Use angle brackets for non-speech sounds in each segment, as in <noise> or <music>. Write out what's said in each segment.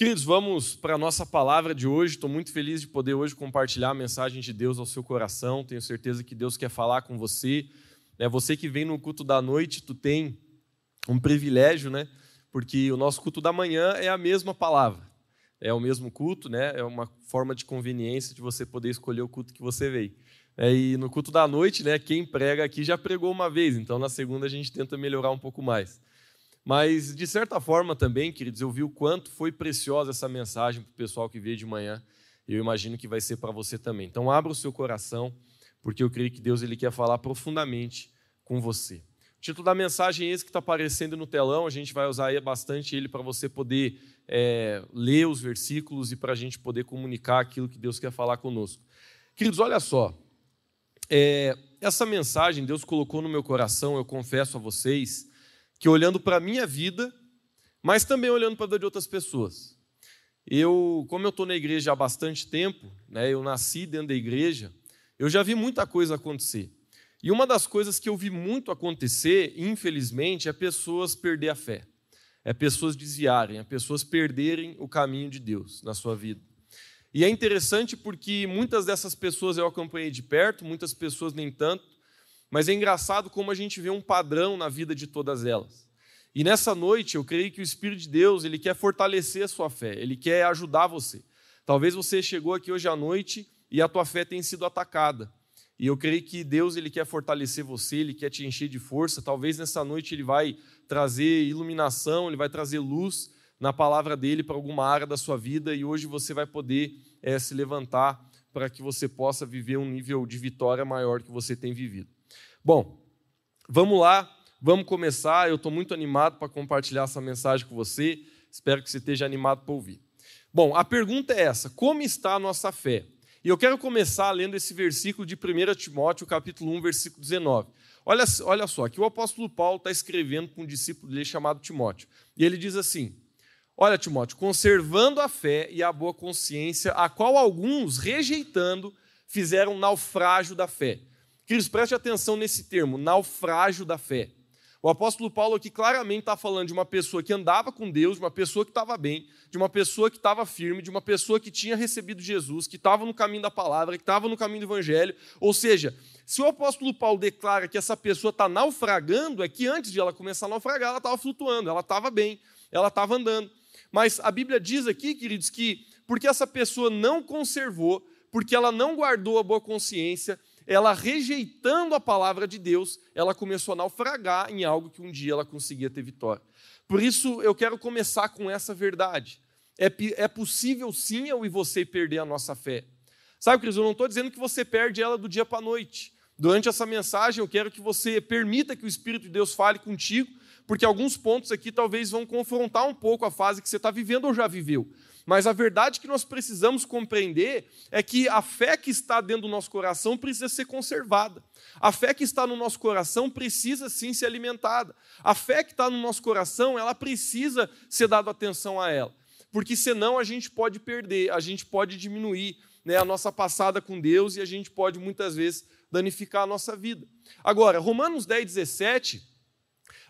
Queridos, vamos para a nossa palavra de hoje. Estou muito feliz de poder hoje compartilhar a mensagem de Deus ao seu coração. Tenho certeza que Deus quer falar com você. É você que vem no culto da noite, tu tem um privilégio, né? Porque o nosso culto da manhã é a mesma palavra. É o mesmo culto, né? É uma forma de conveniência de você poder escolher o culto que você veio. É, e no culto da noite, né? Quem prega aqui já pregou uma vez, então na segunda a gente tenta melhorar um pouco mais. Mas, de certa forma também, queridos, eu vi o quanto foi preciosa essa mensagem para o pessoal que veio de manhã. Eu imagino que vai ser para você também. Então, abra o seu coração, porque eu creio que Deus ele quer falar profundamente com você. O título da mensagem é esse que está aparecendo no telão. A gente vai usar bastante ele para você poder é, ler os versículos e para a gente poder comunicar aquilo que Deus quer falar conosco. Queridos, olha só. É, essa mensagem Deus colocou no meu coração, eu confesso a vocês, que olhando para a minha vida, mas também olhando para a vida de outras pessoas. Eu, como eu estou na igreja há bastante tempo, né, eu nasci dentro da igreja, eu já vi muita coisa acontecer. E uma das coisas que eu vi muito acontecer, infelizmente, é pessoas perder a fé, é pessoas desviarem, é pessoas perderem o caminho de Deus na sua vida. E é interessante porque muitas dessas pessoas eu acompanhei de perto, muitas pessoas nem tanto, mas é engraçado como a gente vê um padrão na vida de todas elas. E nessa noite, eu creio que o Espírito de Deus, ele quer fortalecer a sua fé, ele quer ajudar você. Talvez você chegou aqui hoje à noite e a tua fé tem sido atacada. E eu creio que Deus ele quer fortalecer você, ele quer te encher de força. Talvez nessa noite ele vai trazer iluminação, ele vai trazer luz na palavra dele para alguma área da sua vida e hoje você vai poder é, se levantar para que você possa viver um nível de vitória maior que você tem vivido. Bom, vamos lá, vamos começar. Eu estou muito animado para compartilhar essa mensagem com você. Espero que você esteja animado para ouvir. Bom, a pergunta é essa: como está a nossa fé? E eu quero começar lendo esse versículo de 1 Timóteo, capítulo 1, versículo 19. Olha, olha só, aqui o apóstolo Paulo está escrevendo para um discípulo dele chamado Timóteo. E ele diz assim: Olha, Timóteo, conservando a fé e a boa consciência, a qual alguns, rejeitando, fizeram naufrágio da fé. Queridos, preste atenção nesse termo, naufrágio da fé. O apóstolo Paulo aqui claramente está falando de uma pessoa que andava com Deus, de uma pessoa que estava bem, de uma pessoa que estava firme, de uma pessoa que tinha recebido Jesus, que estava no caminho da palavra, que estava no caminho do evangelho. Ou seja, se o apóstolo Paulo declara que essa pessoa está naufragando, é que antes de ela começar a naufragar, ela estava flutuando, ela estava bem, ela estava andando. Mas a Bíblia diz aqui, queridos, que porque essa pessoa não conservou, porque ela não guardou a boa consciência, ela rejeitando a palavra de Deus, ela começou a naufragar em algo que um dia ela conseguia ter vitória. Por isso, eu quero começar com essa verdade. É, é possível sim eu e você perder a nossa fé. Sabe, Cris, eu não estou dizendo que você perde ela do dia para a noite. Durante essa mensagem, eu quero que você permita que o Espírito de Deus fale contigo, porque alguns pontos aqui talvez vão confrontar um pouco a fase que você está vivendo ou já viveu. Mas a verdade que nós precisamos compreender é que a fé que está dentro do nosso coração precisa ser conservada. A fé que está no nosso coração precisa sim ser alimentada. A fé que está no nosso coração, ela precisa ser dada atenção a ela. Porque senão a gente pode perder, a gente pode diminuir né, a nossa passada com Deus e a gente pode muitas vezes danificar a nossa vida. Agora, Romanos 10, 17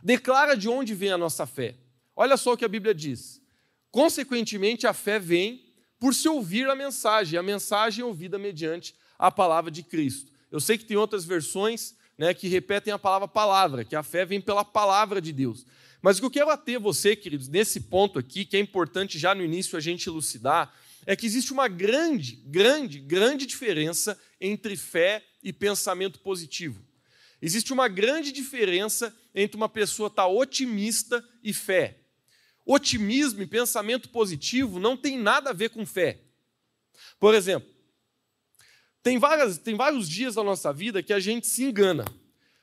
declara de onde vem a nossa fé. Olha só o que a Bíblia diz. Consequentemente, a fé vem por se ouvir a mensagem, a mensagem ouvida mediante a palavra de Cristo. Eu sei que tem outras versões né, que repetem a palavra palavra, que a fé vem pela palavra de Deus. Mas o que eu quero ater você, queridos, nesse ponto aqui, que é importante já no início a gente elucidar, é que existe uma grande, grande, grande diferença entre fé e pensamento positivo. Existe uma grande diferença entre uma pessoa estar tá otimista e fé. Otimismo e pensamento positivo não tem nada a ver com fé. Por exemplo, tem, várias, tem vários dias da nossa vida que a gente se engana.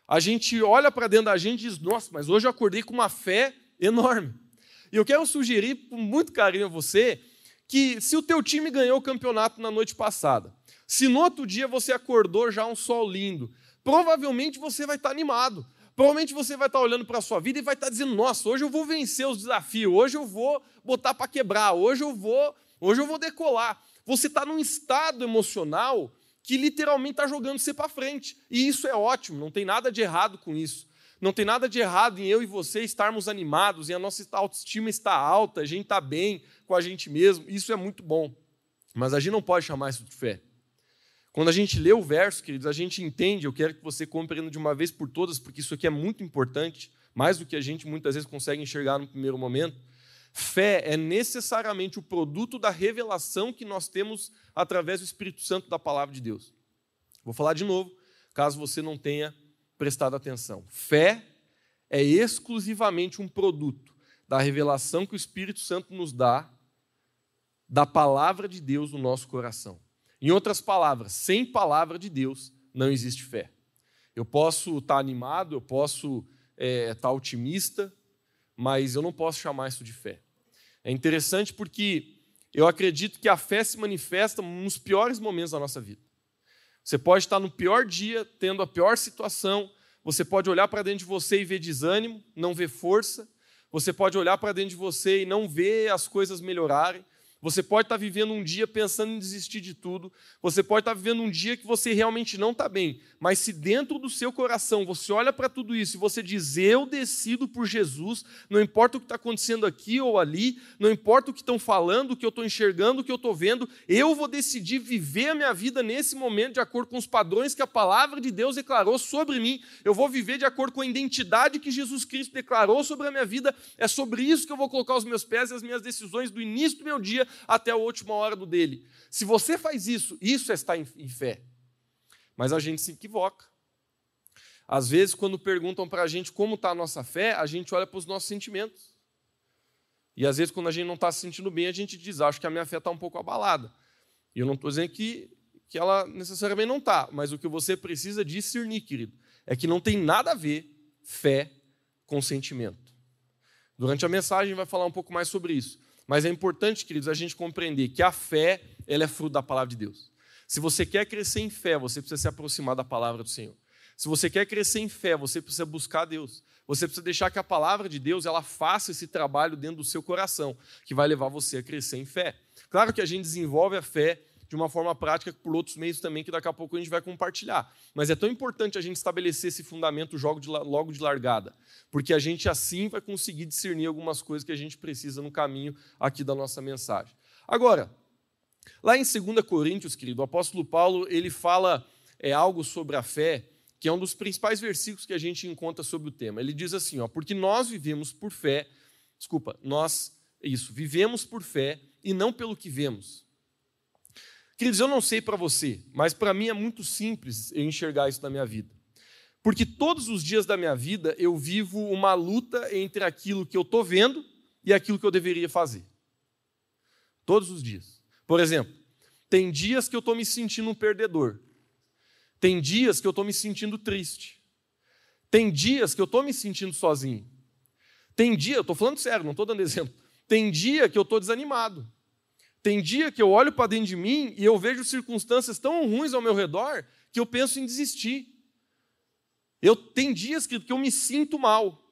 A gente olha para dentro da gente e diz: Nossa, mas hoje eu acordei com uma fé enorme. E eu quero sugerir com muito carinho a você que se o teu time ganhou o campeonato na noite passada, se no outro dia você acordou já um sol lindo, provavelmente você vai estar animado. Provavelmente você vai estar olhando para a sua vida e vai estar dizendo: "Nossa, hoje eu vou vencer os desafios, hoje eu vou botar para quebrar, hoje eu vou, hoje eu vou decolar". Você está num estado emocional que literalmente está jogando você para frente. E isso é ótimo, não tem nada de errado com isso. Não tem nada de errado em eu e você estarmos animados, e a nossa autoestima está alta, a gente está bem com a gente mesmo, isso é muito bom. Mas a gente não pode chamar isso de fé. Quando a gente lê o verso, queridos, a gente entende, eu quero que você compreenda de uma vez por todas, porque isso aqui é muito importante, mais do que a gente muitas vezes consegue enxergar no primeiro momento. Fé é necessariamente o produto da revelação que nós temos através do Espírito Santo da palavra de Deus. Vou falar de novo, caso você não tenha prestado atenção. Fé é exclusivamente um produto da revelação que o Espírito Santo nos dá da palavra de Deus no nosso coração. Em outras palavras, sem palavra de Deus não existe fé. Eu posso estar animado, eu posso é, estar otimista, mas eu não posso chamar isso de fé. É interessante porque eu acredito que a fé se manifesta nos piores momentos da nossa vida. Você pode estar no pior dia, tendo a pior situação, você pode olhar para dentro de você e ver desânimo, não ver força, você pode olhar para dentro de você e não ver as coisas melhorarem, você pode estar vivendo um dia pensando em desistir de tudo. Você pode estar vivendo um dia que você realmente não está bem. Mas se dentro do seu coração você olha para tudo isso e você diz: Eu decido por Jesus, não importa o que está acontecendo aqui ou ali, não importa o que estão falando, o que eu estou enxergando, o que eu estou vendo, eu vou decidir viver a minha vida nesse momento de acordo com os padrões que a palavra de Deus declarou sobre mim. Eu vou viver de acordo com a identidade que Jesus Cristo declarou sobre a minha vida. É sobre isso que eu vou colocar os meus pés e as minhas decisões do início do meu dia até a última hora do dele. Se você faz isso, isso é estar em, fé. Mas a gente se equivoca. Às vezes, quando perguntam para a gente como está a nossa fé, a gente olha para os nossos sentimentos. E às vezes, quando a gente não está se sentindo bem, a gente diz: Acho que a minha fé está um pouco abalada. E eu não estou dizendo que, que ela necessariamente não está, mas o que você precisa discernir, querido, é que não tem nada a ver fé com sentimento. Durante a mensagem, vai falar um pouco mais sobre isso. Mas é importante, queridos, a gente compreender que a fé ela é fruto da palavra de Deus. Se você quer crescer em fé, você precisa se aproximar da palavra do Senhor. Se você quer crescer em fé, você precisa buscar Deus. Você precisa deixar que a palavra de Deus ela faça esse trabalho dentro do seu coração, que vai levar você a crescer em fé. Claro que a gente desenvolve a fé de uma forma prática por outros meios também, que daqui a pouco a gente vai compartilhar. Mas é tão importante a gente estabelecer esse fundamento logo de largada, porque a gente assim vai conseguir discernir algumas coisas que a gente precisa no caminho aqui da nossa mensagem. Agora, lá em 2 Coríntios, querido, o apóstolo Paulo ele fala é, algo sobre a fé, que é um dos principais versículos que a gente encontra sobre o tema. Ele diz assim: ó, porque nós vivemos por fé, desculpa, nós, isso, vivemos por fé e não pelo que vemos. Queridos, eu não sei para você, mas para mim é muito simples eu enxergar isso na minha vida. Porque todos os dias da minha vida eu vivo uma luta entre aquilo que eu estou vendo e aquilo que eu deveria fazer. Todos os dias. Por exemplo, tem dias que eu estou me sentindo um perdedor. Tem dias que eu estou me sentindo triste. Tem dias que eu estou me sentindo sozinho. Tem dia, eu estou falando sério, não estou dando <laughs> exemplo. Tem dia que eu estou desanimado. Tem dia que eu olho para dentro de mim e eu vejo circunstâncias tão ruins ao meu redor que eu penso em desistir. Eu tem dias que, que eu me sinto mal.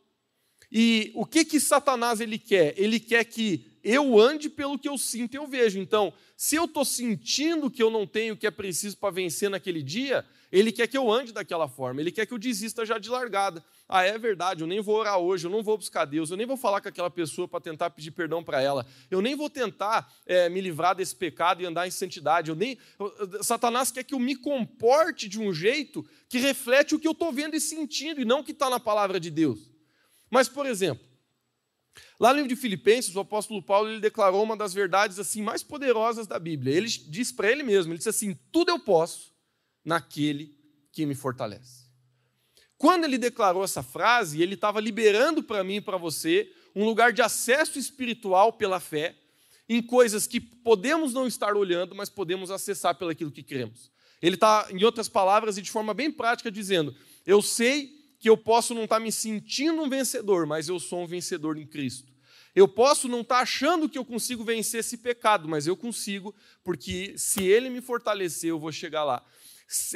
E o que que Satanás ele quer? Ele quer que eu ande pelo que eu sinto e eu vejo. Então, se eu estou sentindo que eu não tenho o que é preciso para vencer naquele dia, ele quer que eu ande daquela forma, ele quer que eu desista já de largada. Ah, é verdade, eu nem vou orar hoje, eu não vou buscar Deus, eu nem vou falar com aquela pessoa para tentar pedir perdão para ela, eu nem vou tentar é, me livrar desse pecado e andar em santidade. Eu nem, Satanás quer que eu me comporte de um jeito que reflete o que eu estou vendo e sentindo e não o que está na palavra de Deus. Mas, por exemplo, lá no livro de Filipenses, o apóstolo Paulo ele declarou uma das verdades assim mais poderosas da Bíblia. Ele diz para ele mesmo, ele disse assim: tudo eu posso naquele que me fortalece. Quando ele declarou essa frase, ele estava liberando para mim e para você um lugar de acesso espiritual pela fé em coisas que podemos não estar olhando, mas podemos acessar pelo aquilo que cremos. Ele está, em outras palavras e de forma bem prática, dizendo: Eu sei que eu posso não estar tá me sentindo um vencedor, mas eu sou um vencedor em Cristo. Eu posso não estar tá achando que eu consigo vencer esse pecado, mas eu consigo, porque se ele me fortalecer, eu vou chegar lá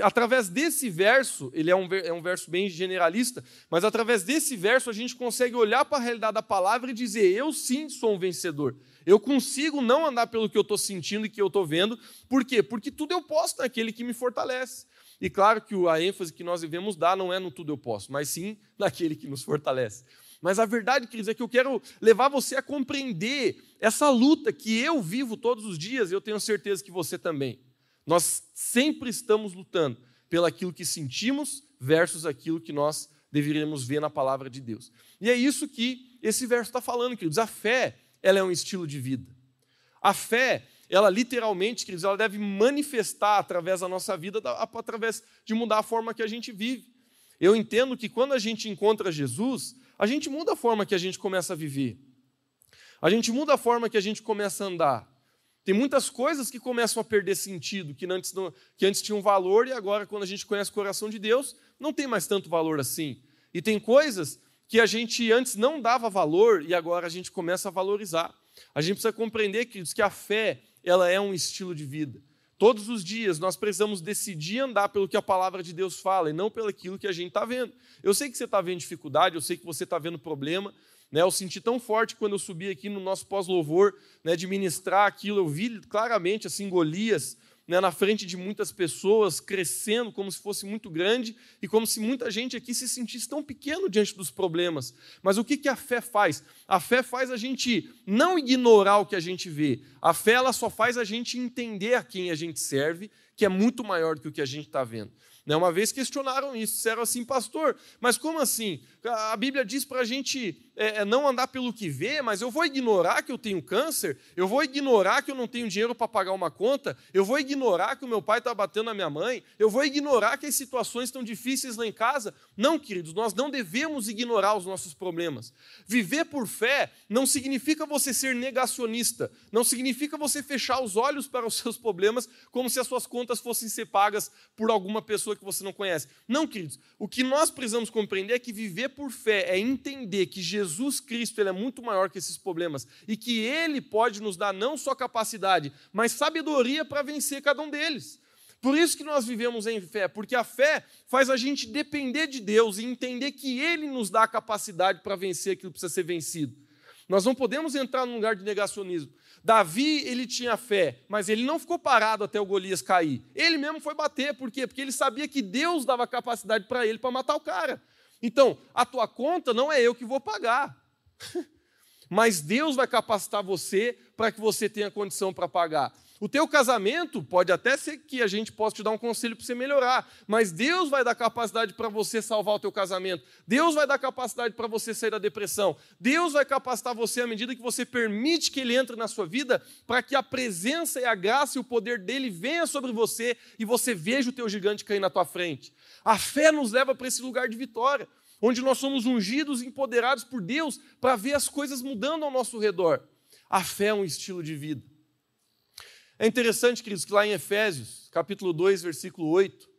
através desse verso, ele é um, é um verso bem generalista, mas através desse verso a gente consegue olhar para a realidade da palavra e dizer: eu sim sou um vencedor. Eu consigo não andar pelo que eu estou sentindo e que eu estou vendo. Por quê? Porque tudo eu posso naquele que me fortalece. E claro que a ênfase que nós devemos dar não é no tudo eu posso, mas sim <laughs> naquele que nos fortalece. Mas a verdade, queridos, é que eu quero levar você a compreender essa luta que eu vivo todos os dias, e eu tenho certeza que você também. Nós sempre estamos lutando pelaquilo que sentimos versus aquilo que nós deveríamos ver na palavra de Deus. E é isso que esse verso está falando, queridos. A fé, ela é um estilo de vida. A fé, ela literalmente, queridos, ela deve manifestar através da nossa vida, através de mudar a forma que a gente vive. Eu entendo que quando a gente encontra Jesus, a gente muda a forma que a gente começa a viver. A gente muda a forma que a gente começa a andar. Tem muitas coisas que começam a perder sentido, que antes, não, que antes tinham valor e agora, quando a gente conhece o coração de Deus, não tem mais tanto valor assim. E tem coisas que a gente antes não dava valor e agora a gente começa a valorizar. A gente precisa compreender, queridos, que a fé ela é um estilo de vida. Todos os dias nós precisamos decidir andar pelo que a palavra de Deus fala e não pelo aquilo que a gente está vendo. Eu sei que você está vendo dificuldade, eu sei que você está vendo problema, né, eu senti tão forte quando eu subi aqui no nosso pós-louvor, né, de ministrar aquilo, eu vi claramente assim Golias né, na frente de muitas pessoas, crescendo como se fosse muito grande e como se muita gente aqui se sentisse tão pequeno diante dos problemas. Mas o que, que a fé faz? A fé faz a gente não ignorar o que a gente vê. A fé ela só faz a gente entender a quem a gente serve, que é muito maior do que o que a gente está vendo. Né, uma vez questionaram isso, disseram assim, pastor, mas como assim? A Bíblia diz para a gente é, é, não andar pelo que vê, mas eu vou ignorar que eu tenho câncer, eu vou ignorar que eu não tenho dinheiro para pagar uma conta, eu vou ignorar que o meu pai está batendo na minha mãe, eu vou ignorar que as situações estão difíceis lá em casa. Não, queridos, nós não devemos ignorar os nossos problemas. Viver por fé não significa você ser negacionista, não significa você fechar os olhos para os seus problemas como se as suas contas fossem ser pagas por alguma pessoa que você não conhece. Não, queridos, o que nós precisamos compreender é que viver por fé é entender que Jesus Jesus Cristo ele é muito maior que esses problemas e que ele pode nos dar não só capacidade, mas sabedoria para vencer cada um deles. Por isso que nós vivemos em fé, porque a fé faz a gente depender de Deus e entender que Ele nos dá a capacidade para vencer aquilo que precisa ser vencido. Nós não podemos entrar num lugar de negacionismo. Davi, ele tinha fé, mas ele não ficou parado até o Golias cair. Ele mesmo foi bater, por quê? Porque ele sabia que Deus dava capacidade para ele para matar o cara. Então, a tua conta não é eu que vou pagar. <laughs> Mas Deus vai capacitar você para que você tenha condição para pagar. O teu casamento pode até ser que a gente possa te dar um conselho para você melhorar, mas Deus vai dar capacidade para você salvar o teu casamento. Deus vai dar capacidade para você sair da depressão. Deus vai capacitar você à medida que você permite que ele entre na sua vida, para que a presença e a graça e o poder dele venha sobre você e você veja o teu gigante cair na tua frente. A fé nos leva para esse lugar de vitória, onde nós somos ungidos e empoderados por Deus para ver as coisas mudando ao nosso redor. A fé é um estilo de vida. É interessante, queridos, que lá em Efésios, capítulo 2, versículo 8,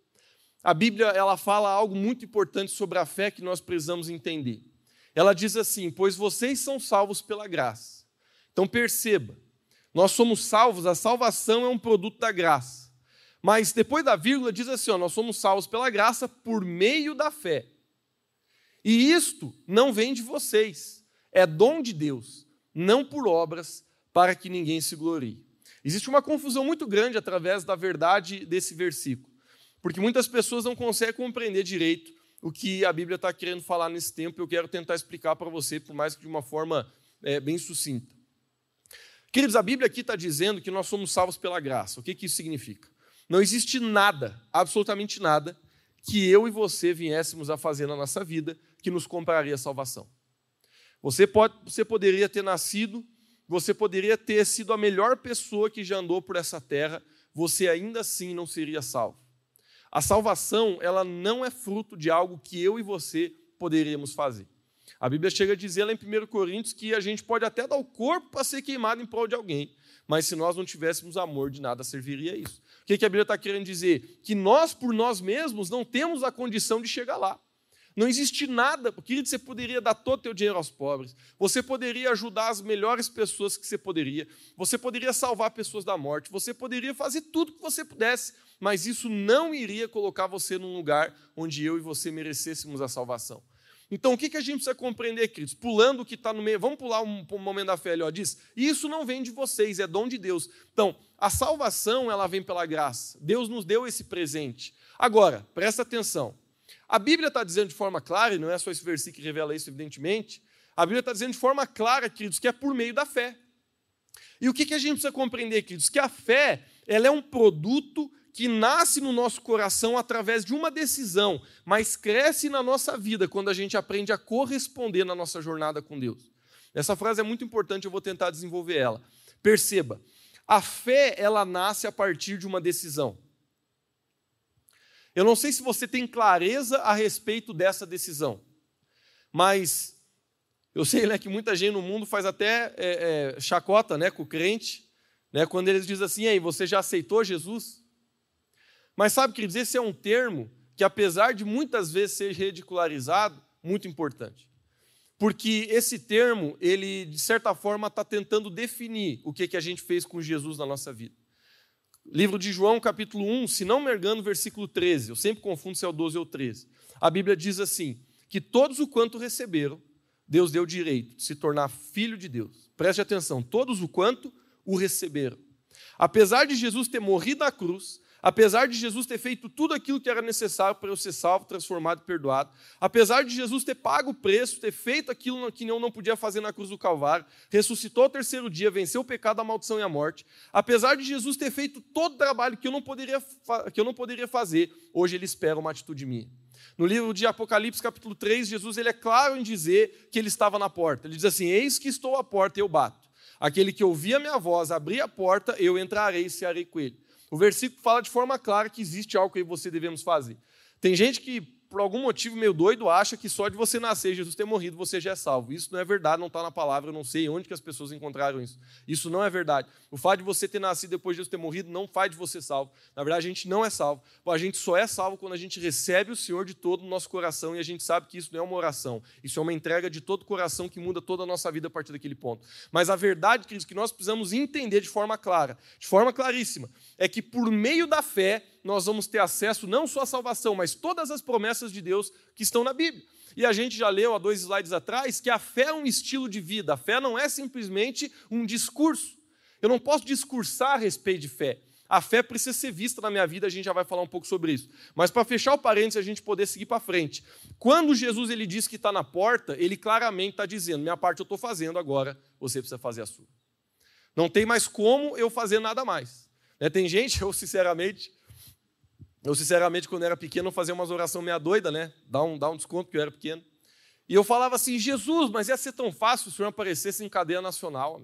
a Bíblia ela fala algo muito importante sobre a fé que nós precisamos entender. Ela diz assim: Pois vocês são salvos pela graça. Então perceba, nós somos salvos, a salvação é um produto da graça. Mas depois da vírgula diz assim: ó, nós somos salvos pela graça por meio da fé. E isto não vem de vocês, é dom de Deus, não por obras, para que ninguém se glorie. Existe uma confusão muito grande através da verdade desse versículo, porque muitas pessoas não conseguem compreender direito o que a Bíblia está querendo falar nesse tempo. Eu quero tentar explicar para você, por mais que de uma forma é, bem sucinta. Queridos, a Bíblia aqui está dizendo que nós somos salvos pela graça. O que, que isso significa? Não existe nada, absolutamente nada, que eu e você viéssemos a fazer na nossa vida que nos compraria salvação. Você, pode, você poderia ter nascido, você poderia ter sido a melhor pessoa que já andou por essa terra, você ainda assim não seria salvo. A salvação, ela não é fruto de algo que eu e você poderíamos fazer. A Bíblia chega a dizer lá em 1 Coríntios que a gente pode até dar o corpo para ser queimado em prol de alguém, mas se nós não tivéssemos amor, de nada serviria isso que, que a Bíblia está querendo dizer? Que nós, por nós mesmos, não temos a condição de chegar lá. Não existe nada, querido, você poderia dar todo o teu dinheiro aos pobres, você poderia ajudar as melhores pessoas que você poderia, você poderia salvar pessoas da morte, você poderia fazer tudo que você pudesse, mas isso não iria colocar você num lugar onde eu e você merecêssemos a salvação. Então, o que, a gente precisa compreender, queridos? Pulando o que está no meio, vamos pular um, um, momento da fé ali, ó, diz, isso não vem de vocês, é dom de Deus. Então, a salvação, ela vem pela graça. Deus nos deu esse presente. Agora, presta atenção. A Bíblia está dizendo de forma clara, e não é só esse versículo que revela isso, evidentemente, a Bíblia está dizendo de forma clara, queridos, que é por meio da fé. E o que, que a gente precisa compreender, queridos? Que a fé, ela é um produto que nasce no nosso coração através de uma decisão, mas cresce na nossa vida quando a gente aprende a corresponder na nossa jornada com Deus. Essa frase é muito importante, eu vou tentar desenvolver ela. Perceba, a fé ela nasce a partir de uma decisão. Eu não sei se você tem clareza a respeito dessa decisão, mas eu sei né, que muita gente no mundo faz até é, é, chacota né, com o crente, né, quando eles dizem assim: aí, você já aceitou Jesus? Mas sabe, queridos, esse é um termo que, apesar de muitas vezes ser ridicularizado, muito importante. Porque esse termo, ele, de certa forma, está tentando definir o que, que a gente fez com Jesus na nossa vida. Livro de João, capítulo 1, se não me engano, versículo 13. Eu sempre confundo se é o 12 ou 13. A Bíblia diz assim: que todos o quanto receberam, Deus deu direito de se tornar filho de Deus. Preste atenção, todos o quanto o receberam. Apesar de Jesus ter morrido na cruz, Apesar de Jesus ter feito tudo aquilo que era necessário para eu ser salvo, transformado e perdoado, apesar de Jesus ter pago o preço, ter feito aquilo que eu não podia fazer na cruz do Calvário, ressuscitou ao terceiro dia, venceu o pecado, a maldição e a morte, apesar de Jesus ter feito todo o trabalho que eu não poderia, que eu não poderia fazer, hoje ele espera uma atitude minha. No livro de Apocalipse, capítulo 3, Jesus ele é claro em dizer que ele estava na porta. Ele diz assim: Eis que estou à porta e eu bato. Aquele que ouvir a minha voz, abrir a porta, eu entrarei e cearei com ele. O versículo fala de forma clara que existe algo que você devemos fazer. Tem gente que por algum motivo meio doido, acha que só de você nascer, Jesus ter morrido, você já é salvo. Isso não é verdade, não está na palavra, eu não sei onde que as pessoas encontraram isso. Isso não é verdade. O fato de você ter nascido depois de Jesus ter morrido não faz de você salvo. Na verdade, a gente não é salvo. A gente só é salvo quando a gente recebe o Senhor de todo o nosso coração e a gente sabe que isso não é uma oração. Isso é uma entrega de todo o coração que muda toda a nossa vida a partir daquele ponto. Mas a verdade, queridos, que nós precisamos entender de forma clara, de forma claríssima, é que por meio da fé, nós vamos ter acesso não só à salvação, mas todas as promessas de Deus que estão na Bíblia. E a gente já leu há dois slides atrás que a fé é um estilo de vida, a fé não é simplesmente um discurso. Eu não posso discursar a respeito de fé. A fé precisa ser vista na minha vida, a gente já vai falar um pouco sobre isso. Mas para fechar o parênteses, a gente poder seguir para frente. Quando Jesus ele diz que está na porta, ele claramente está dizendo: minha parte eu estou fazendo agora, você precisa fazer a sua. Não tem mais como eu fazer nada mais. Né, tem gente, <laughs> eu sinceramente, eu, sinceramente, quando era pequeno, fazia umas orações meia doida, né? Dá um, dá um desconto, porque eu era pequeno. E eu falava assim: Jesus, mas ia ser tão fácil se o senhor aparecesse em cadeia nacional.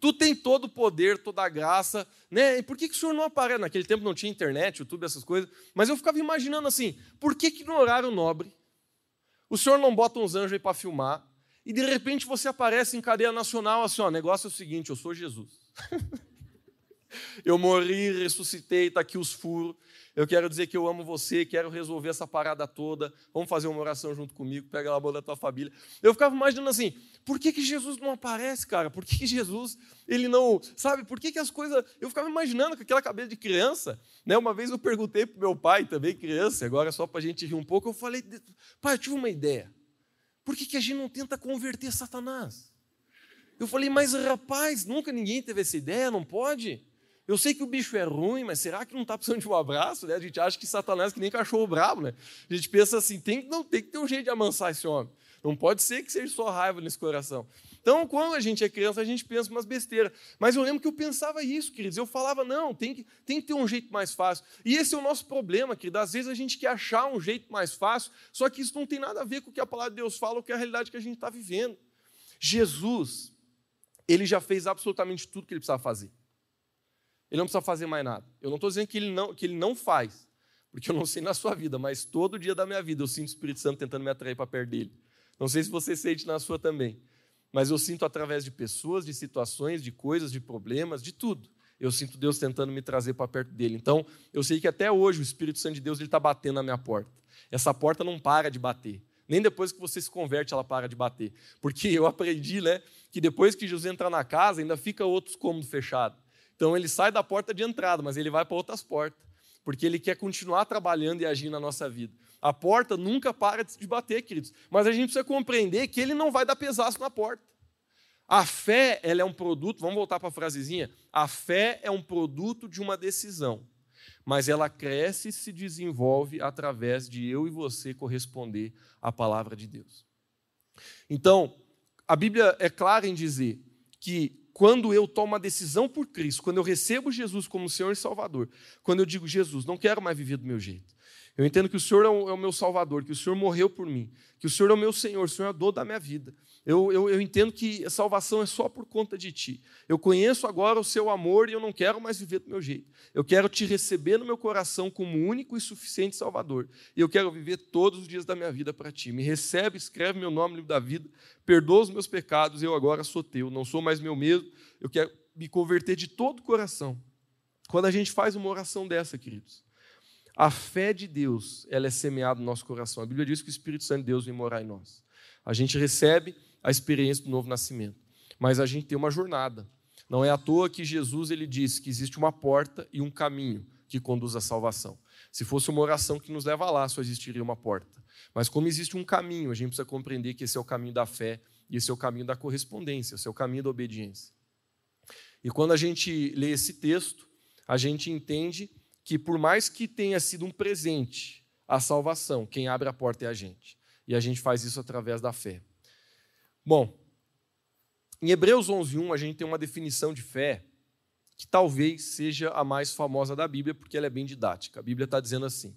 Tu tem todo o poder, toda a graça, né? E por que, que o senhor não aparece? Naquele tempo não tinha internet, YouTube, essas coisas. Mas eu ficava imaginando assim: por que, que no horário nobre o senhor não bota uns anjos aí para filmar e de repente você aparece em cadeia nacional assim: ó, negócio é o seguinte, eu sou Jesus. <laughs> eu morri, ressuscitei, está aqui os furos. Eu quero dizer que eu amo você, quero resolver essa parada toda. Vamos fazer uma oração junto comigo, pega a bola da tua família. Eu ficava imaginando assim, por que, que Jesus não aparece, cara? Por que, que Jesus, ele não, sabe, por que, que as coisas. Eu ficava imaginando com aquela cabeça de criança. Né? Uma vez eu perguntei para meu pai, também criança, agora só para a gente rir um pouco, eu falei, pai, eu tive uma ideia. Por que, que a gente não tenta converter Satanás? Eu falei, mas rapaz, nunca ninguém teve essa ideia, não pode? Eu sei que o bicho é ruim, mas será que não está precisando de um abraço? Né? A gente acha que Satanás é que nem cachorro bravo, né? A gente pensa assim, tem, não, tem que ter um jeito de amansar esse homem. Não pode ser que seja só raiva nesse coração. Então, quando a gente é criança, a gente pensa umas besteiras. Mas eu lembro que eu pensava isso, queridos. Eu falava, não, tem que, tem que ter um jeito mais fácil. E esse é o nosso problema, querido. Às vezes a gente quer achar um jeito mais fácil, só que isso não tem nada a ver com o que a palavra de Deus fala ou com a realidade que a gente está vivendo. Jesus, ele já fez absolutamente tudo que ele precisava fazer. Ele não precisa fazer mais nada. Eu não estou dizendo que ele, não, que ele não faz, porque eu não sei na sua vida, mas todo dia da minha vida eu sinto o Espírito Santo tentando me atrair para perto dele. Não sei se você sente na sua também, mas eu sinto através de pessoas, de situações, de coisas, de problemas, de tudo. Eu sinto Deus tentando me trazer para perto dele. Então, eu sei que até hoje o Espírito Santo de Deus está batendo na minha porta. Essa porta não para de bater. Nem depois que você se converte ela para de bater. Porque eu aprendi né, que depois que Jesus entra na casa, ainda fica outros cômodos fechados. Então ele sai da porta de entrada, mas ele vai para outras portas. porque Ele quer continuar trabalhando e agindo na nossa vida. A porta nunca para de bater, queridos, mas a gente precisa compreender que Ele não vai dar pesaço na porta. A fé, ela é um produto, vamos voltar para a frasezinha? A fé é um produto de uma decisão, mas ela cresce e se desenvolve através de eu e você corresponder à palavra de Deus. Então, a Bíblia é clara em dizer que quando eu tomo a decisão por Cristo, quando eu recebo Jesus como Senhor e Salvador, quando eu digo, Jesus, não quero mais viver do meu jeito. Eu entendo que o Senhor é o é meu Salvador, que o Senhor morreu por mim, que o Senhor é o meu Senhor, o Senhor é o dono da minha vida. Eu, eu, eu entendo que a salvação é só por conta de Ti. Eu conheço agora o Seu amor e eu não quero mais viver do meu jeito. Eu quero Te receber no meu coração como único e suficiente Salvador. E eu quero viver todos os dias da minha vida para Ti. Me recebe, escreve meu nome no livro da vida, perdoa os meus pecados, eu agora sou Teu. Não sou mais meu mesmo, eu quero me converter de todo o coração. Quando a gente faz uma oração dessa, queridos, a fé de Deus, ela é semeada no nosso coração. A Bíblia diz que o Espírito Santo de Deus vem morar em nós. A gente recebe a experiência do novo nascimento, mas a gente tem uma jornada. Não é à toa que Jesus ele disse que existe uma porta e um caminho que conduz à salvação. Se fosse uma oração que nos leva lá, só existiria uma porta. Mas como existe um caminho, a gente precisa compreender que esse é o caminho da fé e esse é o caminho da correspondência, esse é o caminho da obediência. E quando a gente lê esse texto, a gente entende que por mais que tenha sido um presente a salvação, quem abre a porta é a gente. E a gente faz isso através da fé. Bom, em Hebreus 11:1 a gente tem uma definição de fé que talvez seja a mais famosa da Bíblia, porque ela é bem didática. A Bíblia está dizendo assim: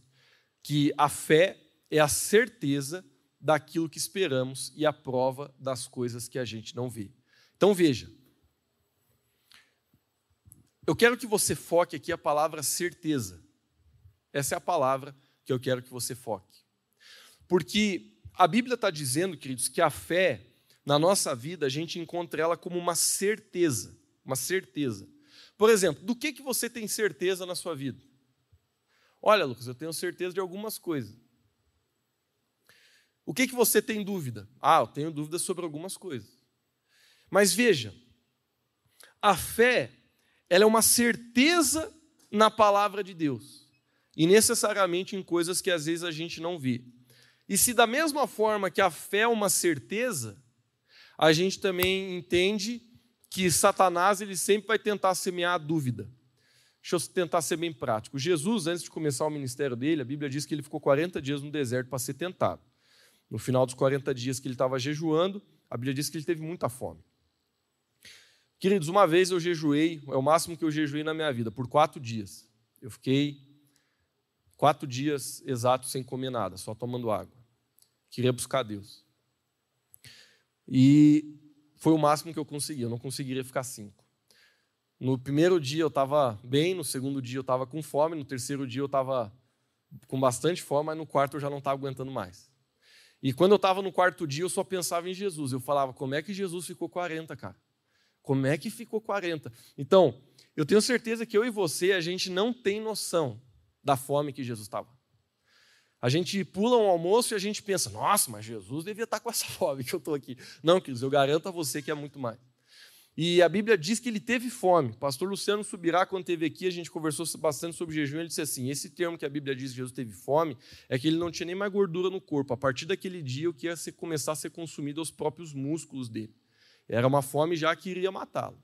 que a fé é a certeza daquilo que esperamos e a prova das coisas que a gente não vê. Então veja, eu quero que você foque aqui a palavra certeza. Essa é a palavra que eu quero que você foque. Porque a Bíblia está dizendo, queridos, que a fé na nossa vida a gente encontra ela como uma certeza, uma certeza. Por exemplo, do que, que você tem certeza na sua vida? Olha, Lucas, eu tenho certeza de algumas coisas. O que, que você tem dúvida? Ah, eu tenho dúvida sobre algumas coisas. Mas veja, a fé ela é uma certeza na palavra de Deus e necessariamente em coisas que às vezes a gente não vê. E se da mesma forma que a fé é uma certeza, a gente também entende que Satanás ele sempre vai tentar semear a dúvida. Deixa eu tentar ser bem prático. Jesus, antes de começar o ministério dele, a Bíblia diz que ele ficou 40 dias no deserto para ser tentado. No final dos 40 dias que ele estava jejuando, a Bíblia diz que ele teve muita fome. Queridos, uma vez eu jejuei, é o máximo que eu jejuei na minha vida, por quatro dias. Eu fiquei quatro dias exatos sem comer nada, só tomando água. Queria buscar Deus. E foi o máximo que eu consegui, eu não conseguiria ficar cinco. No primeiro dia eu estava bem, no segundo dia eu estava com fome, no terceiro dia eu estava com bastante fome, mas no quarto eu já não estava aguentando mais. E quando eu estava no quarto dia, eu só pensava em Jesus. Eu falava, como é que Jesus ficou 40, cara? Como é que ficou 40? Então, eu tenho certeza que eu e você, a gente não tem noção da fome que Jesus estava. A gente pula um almoço e a gente pensa, nossa, mas Jesus devia estar com essa <laughs> fome que eu estou aqui. Não, queridos, eu garanto a você que é muito mais. E a Bíblia diz que ele teve fome. Pastor Luciano Subirá, quando esteve aqui, a gente conversou bastante sobre jejum. Ele disse assim: esse termo que a Bíblia diz que Jesus teve fome é que ele não tinha nem mais gordura no corpo. A partir daquele dia, o que ia começar a ser consumido aos próprios músculos dele. Era uma fome já que iria matá-lo.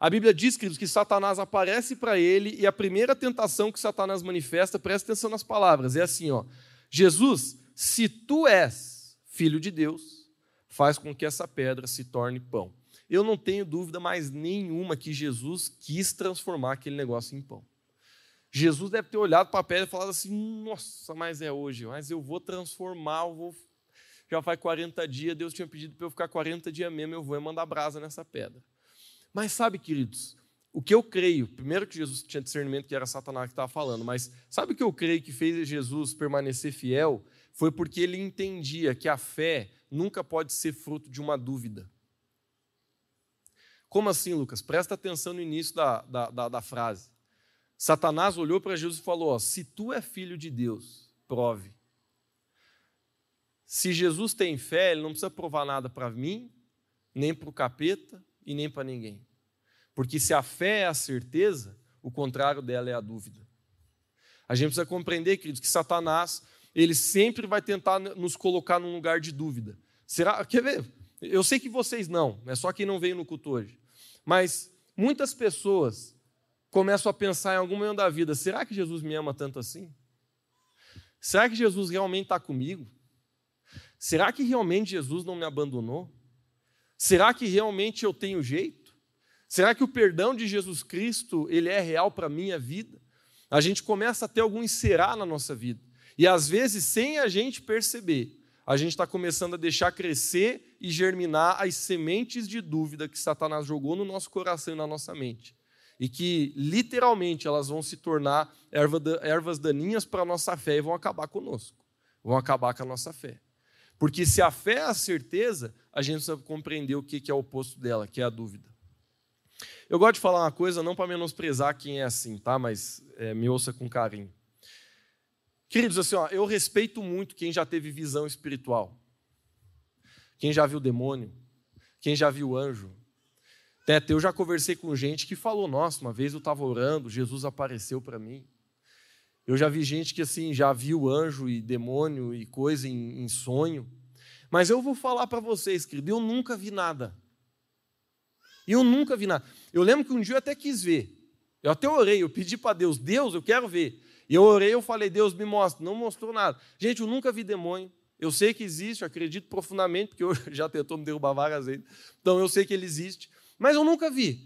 A Bíblia diz, queridos, que Satanás aparece para ele e a primeira tentação que Satanás manifesta, presta atenção nas palavras, é assim: ó, Jesus, se tu és filho de Deus, faz com que essa pedra se torne pão. Eu não tenho dúvida mais nenhuma que Jesus quis transformar aquele negócio em pão. Jesus deve ter olhado para a pedra e falado assim: Nossa, mas é hoje, mas eu vou transformar, eu vou já faz 40 dias, Deus tinha pedido para eu ficar 40 dias mesmo, eu vou mandar brasa nessa pedra. Mas sabe, queridos, o que eu creio, primeiro que Jesus tinha discernimento que era Satanás que estava falando, mas sabe o que eu creio que fez Jesus permanecer fiel? Foi porque ele entendia que a fé nunca pode ser fruto de uma dúvida. Como assim, Lucas? Presta atenção no início da, da, da, da frase. Satanás olhou para Jesus e falou: ó, Se tu é filho de Deus, prove. Se Jesus tem fé, ele não precisa provar nada para mim, nem para o capeta e nem para ninguém. Porque se a fé é a certeza, o contrário dela é a dúvida. A gente precisa compreender, queridos, que Satanás, ele sempre vai tentar nos colocar num lugar de dúvida. Será? Quer ver? Eu sei que vocês não, é só quem não veio no culto hoje. Mas muitas pessoas começam a pensar em algum momento da vida: será que Jesus me ama tanto assim? Será que Jesus realmente está comigo? Será que realmente Jesus não me abandonou? Será que realmente eu tenho jeito? Será que o perdão de Jesus Cristo ele é real para a minha vida? A gente começa a ter algum será na nossa vida. E às vezes, sem a gente perceber, a gente está começando a deixar crescer e germinar as sementes de dúvida que Satanás jogou no nosso coração e na nossa mente. E que, literalmente, elas vão se tornar ervas daninhas para a nossa fé e vão acabar conosco. Vão acabar com a nossa fé. Porque se a fé é a certeza, a gente precisa compreender o que é o oposto dela, que é a dúvida. Eu gosto de falar uma coisa, não para menosprezar quem é assim, tá? Mas é, me ouça com carinho. Queridos, assim, ó, eu respeito muito quem já teve visão espiritual. Quem já viu demônio, quem já viu anjo. Até eu já conversei com gente que falou: Nossa, uma vez eu estava orando, Jesus apareceu para mim. Eu já vi gente que assim já viu anjo e demônio e coisa em, em sonho. Mas eu vou falar para vocês, querido, eu nunca vi nada. Eu nunca vi nada. Eu lembro que um dia eu até quis ver. Eu até orei, eu pedi para Deus, Deus, eu quero ver. E eu orei, eu falei, Deus me mostra. Não mostrou nada. Gente, eu nunca vi demônio. Eu sei que existe, eu acredito profundamente, porque eu <laughs> já tentou me derrubar várias vezes. Então eu sei que ele existe. Mas eu nunca vi.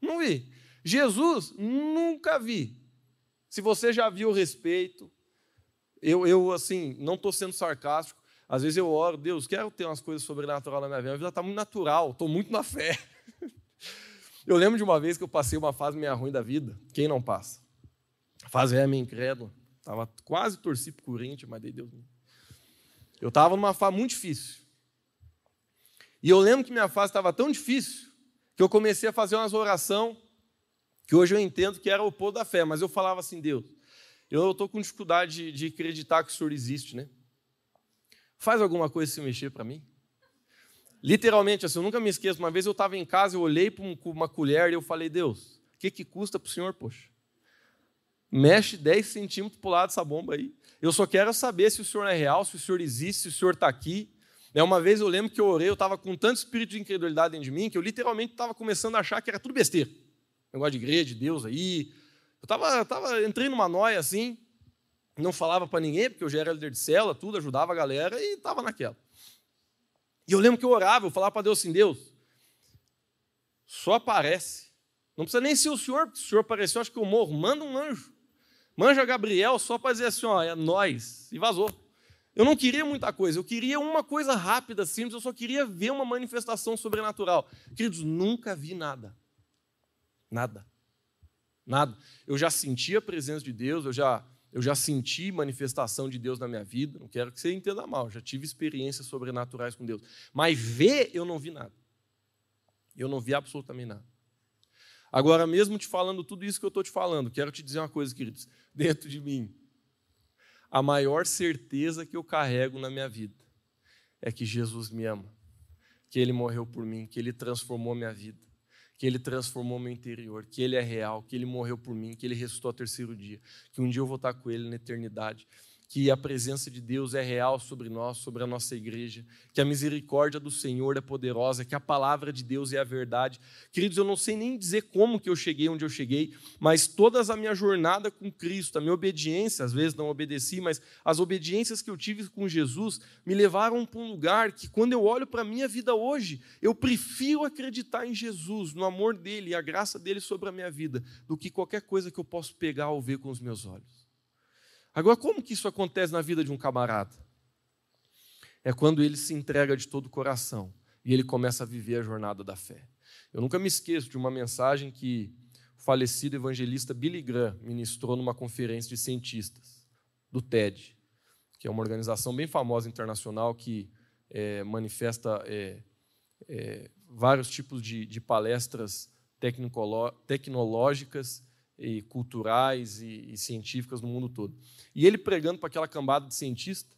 Não vi. Jesus, nunca vi. Se você já viu respeito, eu, eu assim, não estou sendo sarcástico. Às vezes eu oro, Deus, quero ter umas coisas sobrenaturais na minha vida. A vida está muito natural, estou muito na fé. <laughs> Eu lembro de uma vez que eu passei uma fase meio ruim da vida. Quem não passa? A fase é meio incrédula. Estava quase torci para o Corinthians, mas dei Deus. Eu estava numa fase muito difícil. E eu lembro que minha fase estava tão difícil que eu comecei a fazer umas orações que hoje eu entendo que era o oposto da fé, mas eu falava assim, Deus, eu estou com dificuldade de, de, acreditar que o Senhor existe, né? Faz alguma coisa se mexer para mim. Literalmente, assim, eu nunca me esqueço, uma vez eu estava em casa, eu olhei para uma colher e eu falei, Deus, o que, que custa para o Senhor, poxa? Mexe 10 centímetros para o lado dessa bomba aí. Eu só quero saber se o Senhor é real, se o Senhor existe, se o Senhor está aqui. Né, uma vez eu lembro que eu orei, eu estava com tanto espírito de incredulidade dentro de mim que eu literalmente estava começando a achar que era tudo besteira negócio de igreja, de Deus aí. Eu tava, tava, entrei numa noia assim, não falava para ninguém, porque eu já era líder de cela, tudo, ajudava a galera e estava naquela. E eu lembro que eu orava, eu falava para Deus assim: Deus, só aparece. Não precisa nem ser o senhor, porque se o senhor apareceu, acho que eu morro. Manda um anjo. Manja Gabriel só para dizer assim: ó, é nós. E vazou. Eu não queria muita coisa, eu queria uma coisa rápida, simples, eu só queria ver uma manifestação sobrenatural. Queridos, nunca vi nada. Nada. Nada. Eu já senti a presença de Deus, eu já, eu já senti manifestação de Deus na minha vida. Não quero que você entenda mal, já tive experiências sobrenaturais com Deus. Mas ver, eu não vi nada. Eu não vi absolutamente nada. Agora, mesmo te falando tudo isso que eu estou te falando, quero te dizer uma coisa, queridos. <laughs> Dentro de mim, a maior certeza que eu carrego na minha vida é que Jesus me ama, que Ele morreu por mim, que Ele transformou minha vida que Ele transformou meu interior, que Ele é real, que Ele morreu por mim, que Ele ressuscitou ao terceiro dia, que um dia eu vou estar com Ele na eternidade, que a presença de Deus é real sobre nós, sobre a nossa igreja, que a misericórdia do Senhor é poderosa, que a palavra de Deus é a verdade. Queridos, eu não sei nem dizer como que eu cheguei onde eu cheguei, mas toda a minha jornada com Cristo, a minha obediência, às vezes não obedeci, mas as obediências que eu tive com Jesus me levaram para um lugar que quando eu olho para a minha vida hoje, eu prefiro acreditar em Jesus, no amor dele e a graça dele sobre a minha vida, do que qualquer coisa que eu possa pegar ou ver com os meus olhos. Agora, como que isso acontece na vida de um camarada? É quando ele se entrega de todo o coração e ele começa a viver a jornada da fé. Eu nunca me esqueço de uma mensagem que o falecido evangelista Billy Graham ministrou numa conferência de cientistas do TED, que é uma organização bem famosa internacional que é, manifesta é, é, vários tipos de, de palestras tecnológicas e culturais e, e científicas no mundo todo. E ele pregando para aquela cambada de cientistas.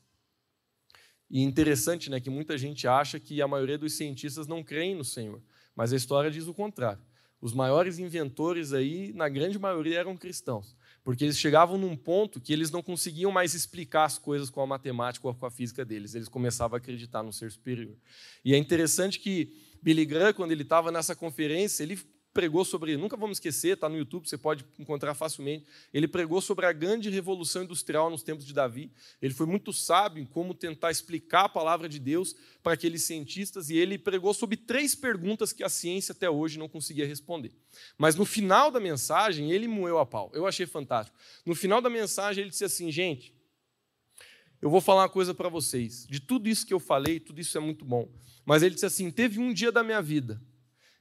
E interessante, né, que muita gente acha que a maioria dos cientistas não creem no Senhor, mas a história diz o contrário. Os maiores inventores aí, na grande maioria, eram cristãos. Porque eles chegavam num ponto que eles não conseguiam mais explicar as coisas com a matemática ou com a física deles. Eles começavam a acreditar no ser superior. E é interessante que Billy Graham, quando ele estava nessa conferência, ele pregou sobre, nunca vamos esquecer, está no YouTube, você pode encontrar facilmente. Ele pregou sobre a grande revolução industrial nos tempos de Davi. Ele foi muito sábio em como tentar explicar a palavra de Deus para aqueles cientistas e ele pregou sobre três perguntas que a ciência até hoje não conseguia responder. Mas no final da mensagem, ele moeu a pau. Eu achei fantástico. No final da mensagem, ele disse assim: gente, eu vou falar uma coisa para vocês. De tudo isso que eu falei, tudo isso é muito bom. Mas ele disse assim: teve um dia da minha vida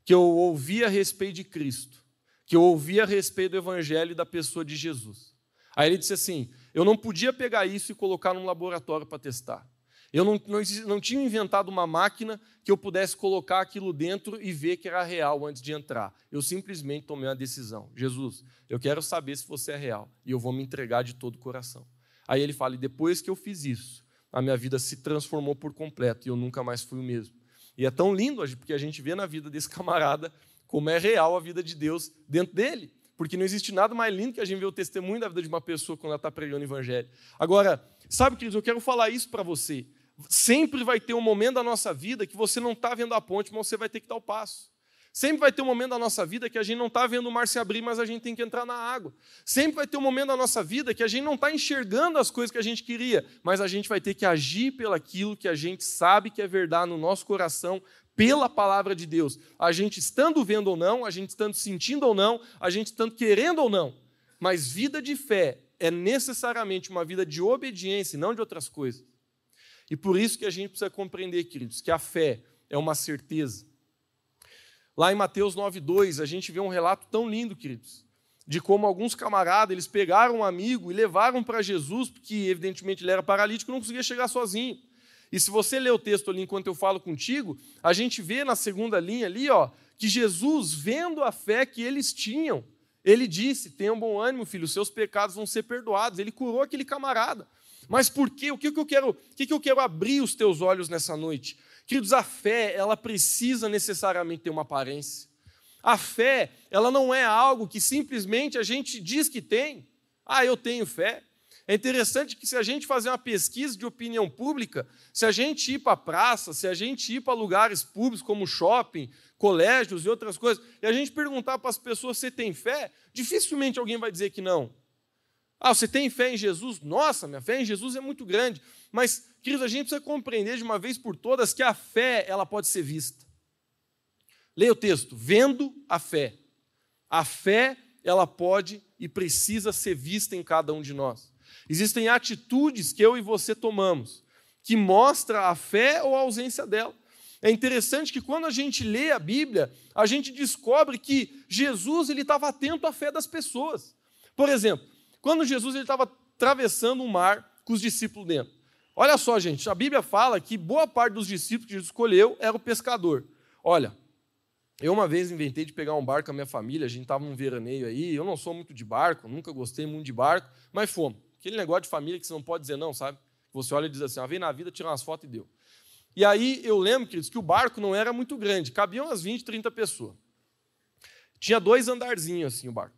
que eu ouvi a respeito de Cristo, que eu ouvi a respeito do Evangelho e da pessoa de Jesus. Aí ele disse assim: eu não podia pegar isso e colocar num laboratório para testar. Eu não, não, não, tinha inventado uma máquina que eu pudesse colocar aquilo dentro e ver que era real antes de entrar. Eu simplesmente tomei uma decisão. Jesus, eu quero saber se você é real e eu vou me entregar de todo o coração. Aí ele fala: e depois que eu fiz isso, a minha vida se transformou por completo e eu nunca mais fui o mesmo. E é tão lindo porque a gente vê na vida desse <laughs> camarada como é real a vida de Deus dentro dele. Porque não existe nada mais lindo que a gente ver o testemunho da vida de uma pessoa quando ela está pregando o evangelho. Agora, sabe, queridos, eu quero falar isso para você. Sempre vai ter um momento da nossa vida que você não está vendo a ponte, mas você vai ter que dar o passo. Sempre vai ter um momento da nossa vida que a gente não está vendo o mar se abrir, mas a gente tem que entrar na água. Sempre vai ter um momento da nossa vida que a gente não está enxergando as coisas que a gente queria, mas a gente vai ter que agir pelaquilo que a gente sabe que é verdade no nosso coração, pela palavra de Deus. A gente estando vendo ou não, a gente estando sentindo ou não, a gente estando querendo ou não. Mas vida de fé é necessariamente uma vida de obediência não de outras coisas. E por isso que a gente precisa compreender, queridos, que a fé é uma certeza Lá em Mateus 9:2, a gente vê um relato tão lindo, queridos, de como alguns camaradas, eles pegaram um amigo e levaram para Jesus, porque evidentemente ele era paralítico não conseguia chegar sozinho. E se você ler o texto ali enquanto eu falo contigo, a gente vê na segunda linha ali, ó, que Jesus, vendo a fé que eles tinham, ele disse: "Tenham bom ânimo, filho, seus pecados vão ser perdoados". Ele curou aquele camarada. Mas por quê? O que, que eu quero? O que, que eu quero abrir os teus olhos nessa noite? Queridos, a fé, ela precisa necessariamente ter uma aparência. A fé, ela não é algo que simplesmente a gente diz que tem. Ah, eu tenho fé. É interessante que se a gente fazer uma pesquisa de opinião pública, se a gente ir para a praça, se a gente ir para lugares públicos como shopping, colégios e outras coisas, e a gente perguntar para as pessoas se tem fé, dificilmente alguém vai dizer que não. Ah, você tem fé em Jesus? Nossa, minha fé em Jesus é muito grande. Mas, queridos, a gente precisa compreender de uma vez por todas que a fé ela pode ser vista. Leia o texto. Vendo a fé. A fé ela pode e precisa ser vista em cada um de nós. Existem atitudes que eu e você tomamos que mostra a fé ou a ausência dela. É interessante que quando a gente lê a Bíblia, a gente descobre que Jesus ele estava atento à fé das pessoas. Por exemplo, quando Jesus estava atravessando o mar com os discípulos dentro. Olha só, gente, a Bíblia fala que boa parte dos discípulos que Jesus escolheu era o pescador. Olha, eu uma vez inventei de pegar um barco com a minha família, a gente estava num veraneio aí, eu não sou muito de barco, nunca gostei muito de barco, mas fomos. Aquele negócio de família que você não pode dizer não, sabe? Você olha e diz assim, ah, vem na vida, tira umas fotos e deu. E aí eu lembro, queridos, que o barco não era muito grande, cabiam umas 20, 30 pessoas. Tinha dois andarzinhos assim o barco.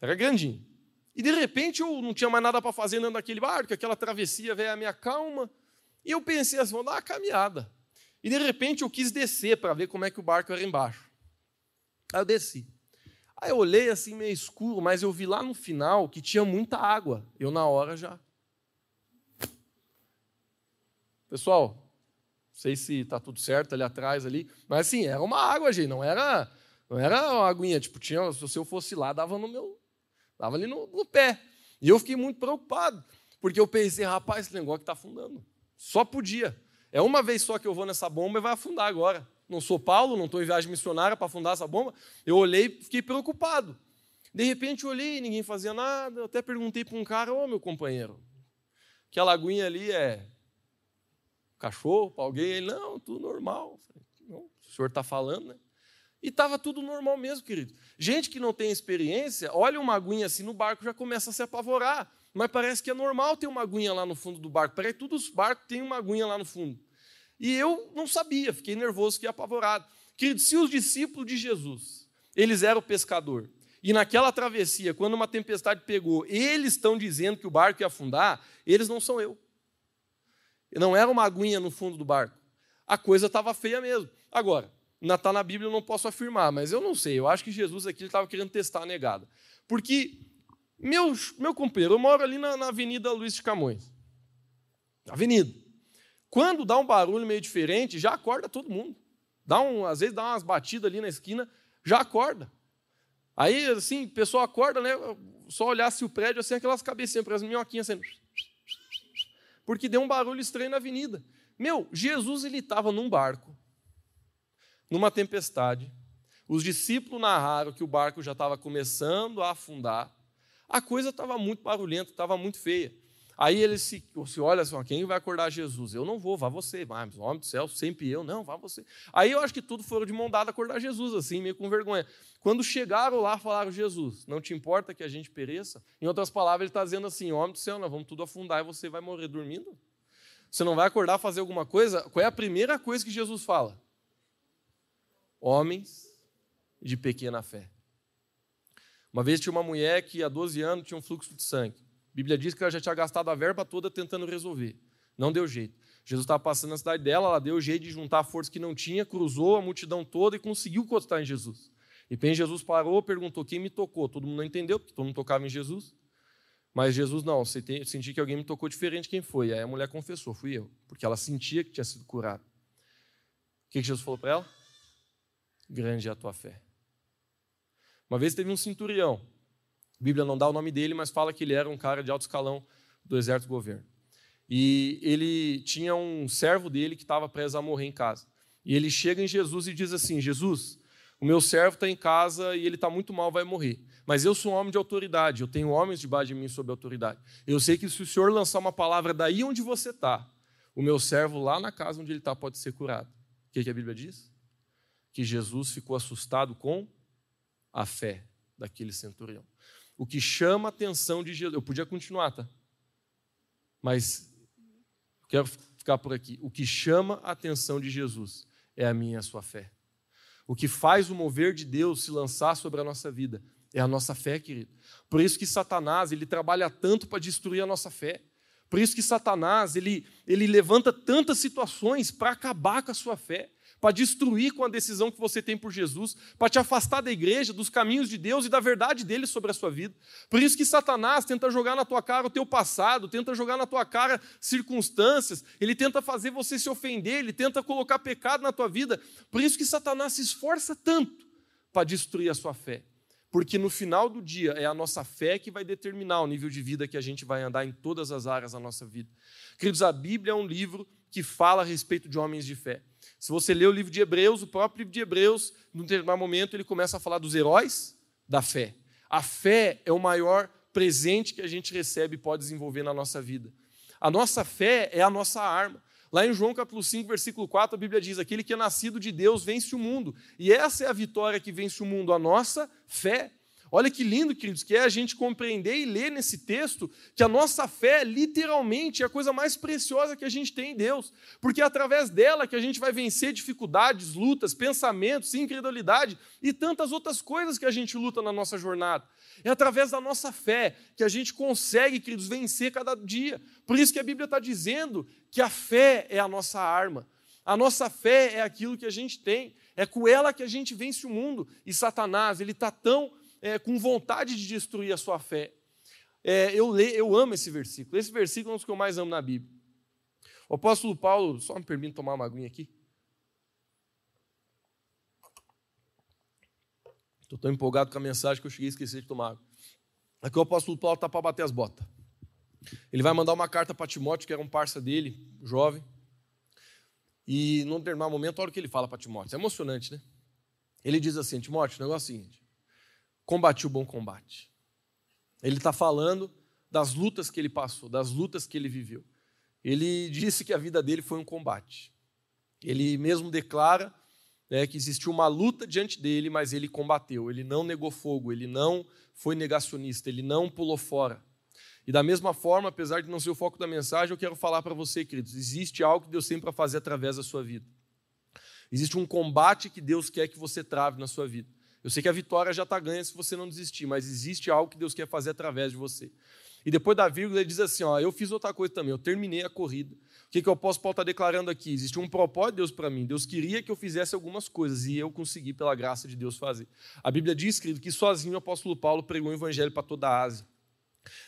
Era grandinho. E de repente eu não tinha mais nada para fazer andando naquele barco, aquela travessia veio a minha calma. E eu pensei assim, vou dar uma caminhada. E de repente eu quis descer para ver como é que o barco era embaixo. Aí eu desci. Aí eu olhei assim meio escuro, mas eu vi lá no final que tinha muita água. Eu na hora já. Pessoal, não sei se está tudo certo ali atrás ali, mas assim, era uma água, gente, não era, não era uma aguinha, tipo, tinha, se eu fosse lá, dava no meu, Estava ali no, no, pé. E eu fiquei muito preocupado, porque eu pensei, rapaz, esse negócio está afundando. Só podia. É uma vez só que eu vou nessa bomba e vai afundar agora. Não sou Paulo, não estou em viagem missionária para afundar essa bomba. Eu olhei fiquei preocupado. De repente olhei, ninguém fazia nada. Eu até perguntei para um cara, ô meu companheiro, que a lagoinha ali é cachorro para alguém? Ele, não, tudo normal. Falei, não, o senhor está falando, né? E estava tudo normal mesmo, querido. Gente que não tem experiência, olha uma aguinha assim no barco já começa a se apavorar. Mas parece que é normal ter uma aguinha lá no fundo do barco. Parece que todos os barcos têm uma aguinha lá no fundo. E eu não sabia, fiquei nervoso, fiquei apavorado. Querido, se os discípulos de Jesus, eles eram pescador, e naquela travessia, quando uma tempestade pegou, eles estão dizendo que o barco ia afundar, eles não são eu. Não era uma aguinha no fundo do barco. A coisa estava feia mesmo. Agora, ainda está na Bíblia, eu não posso afirmar, mas eu não sei. Eu acho que Jesus aqui estava querendo testar a negada. Porque, meu, meu companheiro, eu moro ali na, na Avenida Luiz de Camões. Avenida. Quando dá um barulho meio diferente, já acorda todo mundo. Dá um, às vezes dá umas batidas ali na esquina, já acorda. Aí, assim, o pessoal acorda, né? Só olhasse o prédio, assim, aquelas cabecinhas, para as minhoquinhas assim. Porque deu um barulho estranho na avenida. Meu, Jesus ele estava num barco, numa tempestade. Os discípulos narraram que o barco já estava começando a afundar. A coisa estava muito barulhenta, estava muito feia. Aí ele se, se olha assim, quem vai acordar Jesus? Eu não vou, vá você. Mas, homem do céu, sempre eu. Não, vá você. Aí eu acho que tudo foram de mão dada acordar Jesus, assim, meio com vergonha. Quando chegaram lá, falaram, Jesus, não te importa que a gente pereça? Em outras palavras, ele está dizendo assim, homem do céu, nós vamos tudo afundar e você vai morrer dormindo? Você não vai acordar fazer alguma coisa? Qual é a primeira coisa que Jesus fala? Homens de pequena fé. Uma vez tinha uma mulher que há 12 anos tinha um fluxo de sangue. A Bíblia diz que ela já tinha gastado a verba toda tentando resolver. Não deu jeito. Jesus estava passando na cidade dela, ela deu jeito de juntar a força que não tinha, cruzou a multidão toda e conseguiu encostar em Jesus. E bem, Jesus parou, perguntou quem me tocou. Todo mundo não entendeu, porque todo mundo tocava em Jesus. Mas Jesus, não, senti que alguém me tocou diferente quem foi. Aí a mulher confessou, fui eu, porque ela sentia que tinha sido curada. O que Jesus falou para ela? Grande é a tua fé. Uma vez teve um centurião, a Bíblia não dá o nome dele, mas fala que ele era um cara de alto escalão do exército governo. E ele tinha um servo dele que estava preso a morrer em casa. E ele chega em Jesus e diz assim: Jesus, o meu servo está em casa e ele está muito mal, vai morrer. Mas eu sou um homem de autoridade, eu tenho homens debaixo de mim sob autoridade. Eu sei que se o Senhor lançar uma palavra daí onde você está, o meu servo lá na casa onde ele está pode ser curado. O que, que a Bíblia diz? Que Jesus ficou assustado com a fé daquele centurião. O que chama a atenção de Jesus. Eu podia continuar, tá? Mas quero ficar por aqui. O que chama a atenção de Jesus é a minha e a sua fé. O que faz o mover de Deus se lançar sobre a nossa vida é a nossa fé, querido. Por isso que Satanás, ele trabalha tanto para destruir a nossa fé. Por isso que Satanás, ele, ele levanta tantas situações para acabar com a sua fé para destruir com a decisão que você tem por Jesus, para te afastar da igreja, dos caminhos de Deus e da verdade dele sobre a sua vida. Por isso que Satanás tenta jogar na tua cara o teu passado, tenta jogar na tua cara circunstâncias, ele tenta fazer você se ofender, ele tenta colocar pecado na tua vida. Por isso que Satanás se esforça tanto para destruir a sua fé. Porque no final do dia é a nossa fé que vai determinar o nível de vida que a gente vai andar em todas as áreas da nossa vida. Queridos, a Bíblia é um livro que fala a respeito de homens de fé. Se você lê o livro de Hebreus, o próprio livro de Hebreus, num determinado momento, ele começa a falar dos heróis da fé. A fé é o maior presente que a gente recebe e pode desenvolver na nossa vida. A nossa fé é a nossa arma. Lá em João capítulo 5, versículo 4, a Bíblia diz: Aquele que é nascido de Deus vence o mundo. E essa é a vitória que vence o mundo, a nossa fé. Olha que lindo, queridos, que é a gente compreender e ler nesse texto que a nossa fé, literalmente, é a coisa mais preciosa que a gente tem em Deus, porque é através dela que a gente vai vencer dificuldades, lutas, pensamentos, incredulidade e tantas outras coisas que a gente luta na nossa jornada. É através da nossa fé que a gente consegue, queridos, vencer cada dia. Por isso que a Bíblia está dizendo que a fé é a nossa arma. A nossa fé é aquilo que a gente tem, é com ela que a gente vence o mundo. E Satanás, ele está tão é, com vontade de destruir a sua fé. É, eu, leio, eu amo esse versículo. Esse versículo é um dos que eu mais amo na Bíblia. O apóstolo Paulo, só me permite tomar uma aguinha aqui. Estou tão empolgado com a mensagem que eu cheguei a esquecer de tomar água. Aqui o apóstolo Paulo está para bater as botas. Ele vai mandar uma carta para Timóteo, que era um parça dele, jovem. E num determinado momento, olha o que ele fala para Timóteo. É emocionante, né? Ele diz assim: Timóteo, o negócio é o seguinte combati o bom combate. Ele está falando das lutas que ele passou, das lutas que ele viveu. Ele disse que a vida dele foi um combate. Ele mesmo declara né, que existiu uma luta diante dele, mas ele combateu. Ele não negou fogo, ele não foi negacionista, ele não pulou fora. E da mesma forma, apesar de não ser o foco da mensagem, eu quero falar para você, queridos: existe algo que Deus tem para fazer através da sua vida. Existe um combate que Deus quer que você trave na sua vida. Eu sei que a vitória já está ganha se você não desistir, mas existe algo que Deus quer fazer através de você. E depois da vírgula, ele diz assim: ó, eu fiz outra coisa também, eu terminei a corrida. O que, que o apóstolo Paulo está declarando aqui? Existe um propósito de Deus para mim. Deus queria que eu fizesse algumas coisas e eu consegui, pela graça de Deus, fazer. A Bíblia diz, querido, que sozinho o apóstolo Paulo pregou o evangelho para toda a Ásia.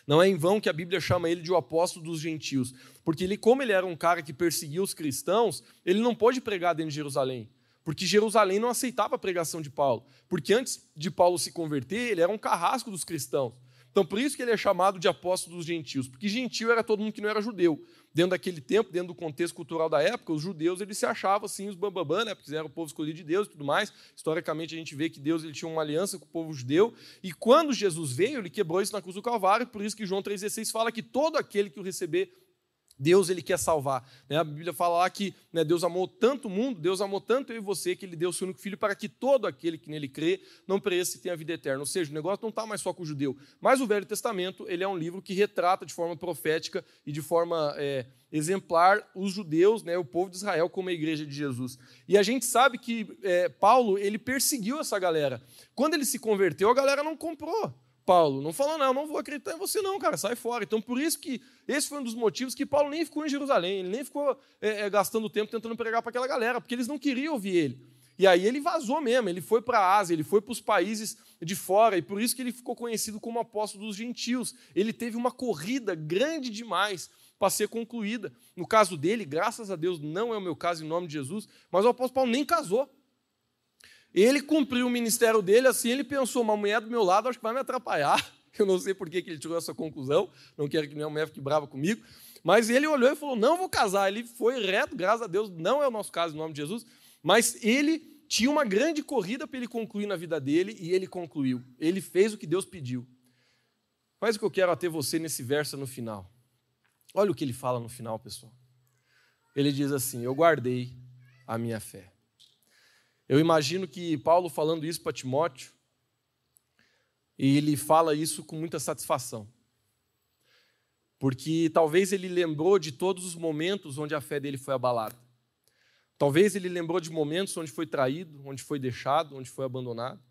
Não é em vão que a Bíblia chama ele de o apóstolo dos gentios, porque ele, como ele era um cara que perseguia os cristãos, ele não pôde pregar dentro de Jerusalém, porque Jerusalém não aceitava a pregação de Paulo, porque antes de Paulo se converter, ele era um carrasco dos cristãos. Então, por isso que ele é chamado de apóstolo dos gentios, porque gentio era todo mundo que não era judeu. Dentro daquele tempo, dentro do contexto cultural da época, os judeus eles se achavam assim os bambambam, né? porque eram o povo escolhido de Deus e tudo mais. Historicamente, a gente vê que Deus ele tinha uma aliança com o povo judeu. E quando Jesus veio, ele quebrou isso na cruz do Calvário, por isso que João 3,16 fala que todo aquele que o receber Deus ele quer salvar. Né? A Bíblia fala lá que né, Deus amou tanto o mundo, Deus amou tanto eu e você, que ele deu o seu único filho para que todo aquele que nele crê não pereça e tenha vida eterna. Ou seja, o negócio não está mais só com o judeu. Mas o Velho Testamento ele é um livro que retrata de forma profética e de forma é, exemplar os judeus, né, o povo de Israel, como a igreja de Jesus. E a gente sabe que é, Paulo ele perseguiu essa galera. Quando ele se converteu, a galera não comprou. Paulo. Não falou, não, não vou acreditar em você, não, cara, sai fora. Então, por isso que esse foi um dos motivos que Paulo nem ficou em Jerusalém, ele nem ficou é, é, gastando tempo tentando pregar para aquela galera, porque eles não queriam ouvir ele. E aí ele vazou mesmo, ele foi para a Ásia, ele foi para os países de fora, e por isso que ele ficou conhecido como apóstolo dos gentios. Ele teve uma corrida grande demais para ser concluída. No caso dele, graças a Deus, não é o meu caso em nome de Jesus, mas o apóstolo Paulo nem casou. Ele cumpriu o ministério dele assim, ele pensou, uma mulher do meu lado acho que vai me atrapalhar. <laughs> Eu não sei por que ele tirou essa conclusão, não quero que minha mulher fique brava comigo. Mas ele olhou e falou: não vou casar. Ele foi reto, graças a Deus, não é o nosso caso em nome de Jesus, mas ele tinha uma grande corrida para ele concluir na vida dele e ele concluiu. Ele fez o que Deus pediu. Faz o que eu quero até você nesse verso no final. Olha o que ele fala no final, pessoal. Ele diz assim: Eu guardei a minha fé. Eu imagino que Paulo falando isso para Timóteo, e ele fala isso com muita satisfação. Porque talvez ele lembrou de todos os momentos onde a fé dele foi abalada. Talvez ele lembrou de momentos onde foi traído, onde foi deixado, onde foi abandonado.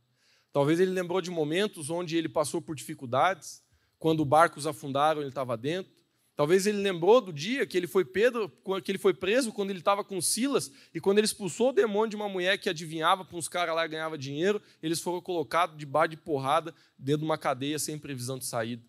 Talvez ele lembrou de momentos onde ele passou por dificuldades, quando barcos afundaram, ele estava dentro. Talvez ele lembrou do dia que ele foi Pedro, que ele foi preso quando ele estava com Silas e quando ele expulsou o demônio de uma mulher que adivinhava para uns caras lá e ganhava dinheiro, eles foram colocados de bar de porrada dentro de uma cadeia sem previsão de saída.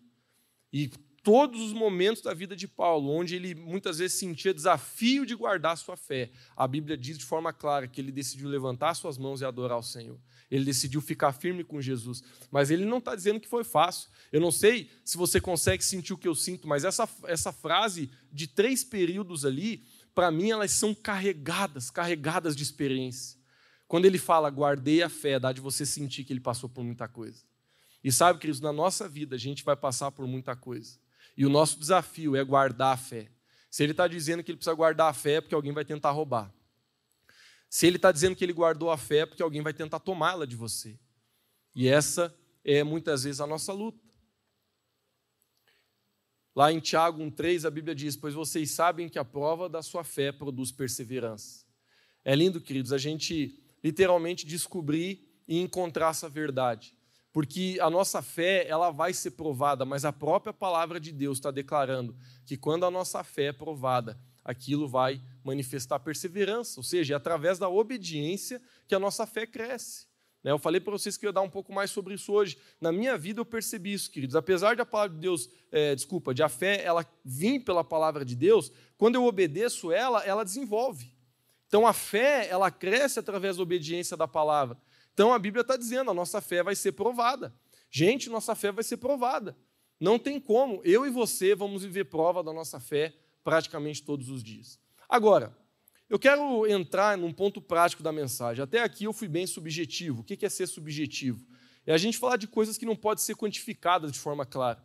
E todos os momentos da vida de Paulo, onde ele muitas vezes sentia desafio de guardar sua fé, a Bíblia diz de forma clara que ele decidiu levantar suas mãos e adorar o Senhor. Ele decidiu ficar firme com Jesus. Mas ele não está dizendo que foi fácil. Eu não sei se você consegue sentir o que eu sinto, mas essa, essa frase de três períodos ali, para mim, elas são carregadas, carregadas de experiência. Quando ele fala, guardei a fé, dá de você sentir que ele passou por muita coisa. E sabe, queridos, na nossa vida a gente vai passar por muita coisa. E o nosso desafio é guardar a fé. Se ele está dizendo que ele precisa guardar a fé, é porque alguém vai tentar roubar. Se ele está dizendo que ele guardou a fé, é porque alguém vai tentar tomá-la de você. E essa é muitas vezes a nossa luta. Lá em Tiago 1,3 a Bíblia diz: Pois vocês sabem que a prova da sua fé produz perseverança. É lindo, queridos, a gente literalmente descobrir e encontrar essa verdade. Porque a nossa fé, ela vai ser provada, mas a própria palavra de Deus está declarando que quando a nossa fé é provada, aquilo vai manifestar perseverança, ou seja, é através da obediência que a nossa fé cresce. Né? Eu falei para vocês que eu ia dar um pouco mais sobre isso hoje. Na minha vida eu percebi isso, queridos. Apesar de a palavra de Deus, é, desculpa, de a fé ela vir pela palavra de Deus, quando eu obedeço ela, ela desenvolve. Então a fé ela cresce através da obediência da palavra. Então a Bíblia está dizendo, a nossa fé vai ser provada. Gente, nossa fé vai ser provada. Não tem como. Eu e você vamos viver prova da nossa fé praticamente todos os dias. Agora, eu quero entrar num ponto prático da mensagem. Até aqui eu fui bem subjetivo. O que é ser subjetivo? É a gente falar de coisas que não podem ser quantificadas de forma clara.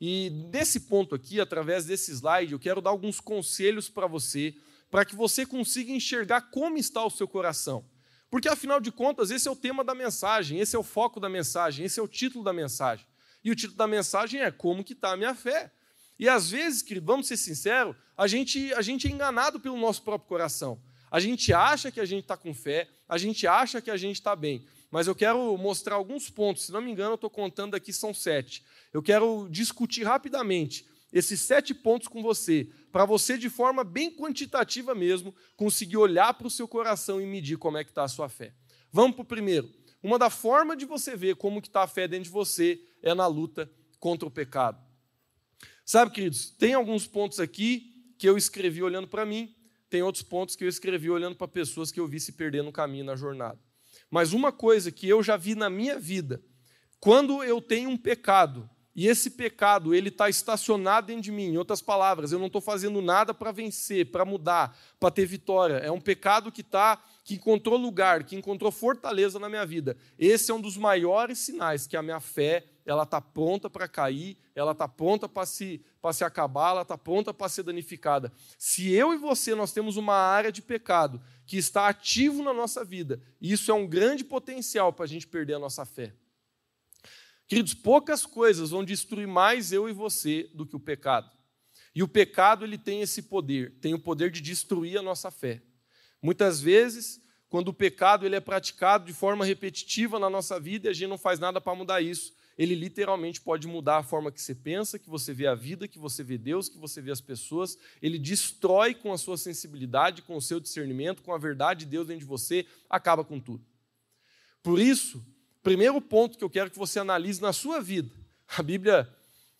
E desse ponto aqui, através desse slide, eu quero dar alguns conselhos para você, para que você consiga enxergar como está o seu coração. Porque, afinal de contas, esse é o tema da mensagem, esse é o foco da mensagem, esse é o título da mensagem. E o título da mensagem é Como que está a minha fé? E às vezes, querido, vamos ser sinceros, a gente, a gente é enganado pelo nosso próprio coração. A gente acha que a gente está com fé, a gente acha que a gente está bem. mas eu quero mostrar alguns pontos. Se não me engano, eu estou contando aqui, são sete. Eu quero discutir rapidamente esses sete pontos com você, para você, de forma bem quantitativa mesmo, conseguir olhar para o seu coração e medir como é que está a sua fé. Vamos para o primeiro. Uma da forma de você ver como está a fé dentro de você é na luta contra o pecado. Sabe, queridos, tem alguns pontos aqui que eu escrevi olhando para mim, tem outros pontos que eu escrevi olhando para pessoas que eu vi se perder no caminho, na jornada. Mas uma coisa que eu já vi na minha vida, quando eu tenho um pecado, e esse pecado ele está estacionado dentro de mim, em outras palavras, eu não estou fazendo nada para vencer, para mudar, para ter vitória. É um pecado que está que encontrou lugar, que encontrou fortaleza na minha vida. Esse é um dos maiores sinais que a minha fé ela está pronta para cair, ela está pronta para se, se acabar, ela está pronta para ser danificada. Se eu e você nós temos uma área de pecado que está ativo na nossa vida, isso é um grande potencial para a gente perder a nossa fé. Queridos, poucas coisas vão destruir mais eu e você do que o pecado. E o pecado ele tem esse poder, tem o poder de destruir a nossa fé. Muitas vezes, quando o pecado ele é praticado de forma repetitiva na nossa vida e a gente não faz nada para mudar isso, ele literalmente pode mudar a forma que você pensa, que você vê a vida, que você vê Deus, que você vê as pessoas. Ele destrói com a sua sensibilidade, com o seu discernimento, com a verdade de Deus dentro de você, acaba com tudo. Por isso, primeiro ponto que eu quero que você analise na sua vida. A Bíblia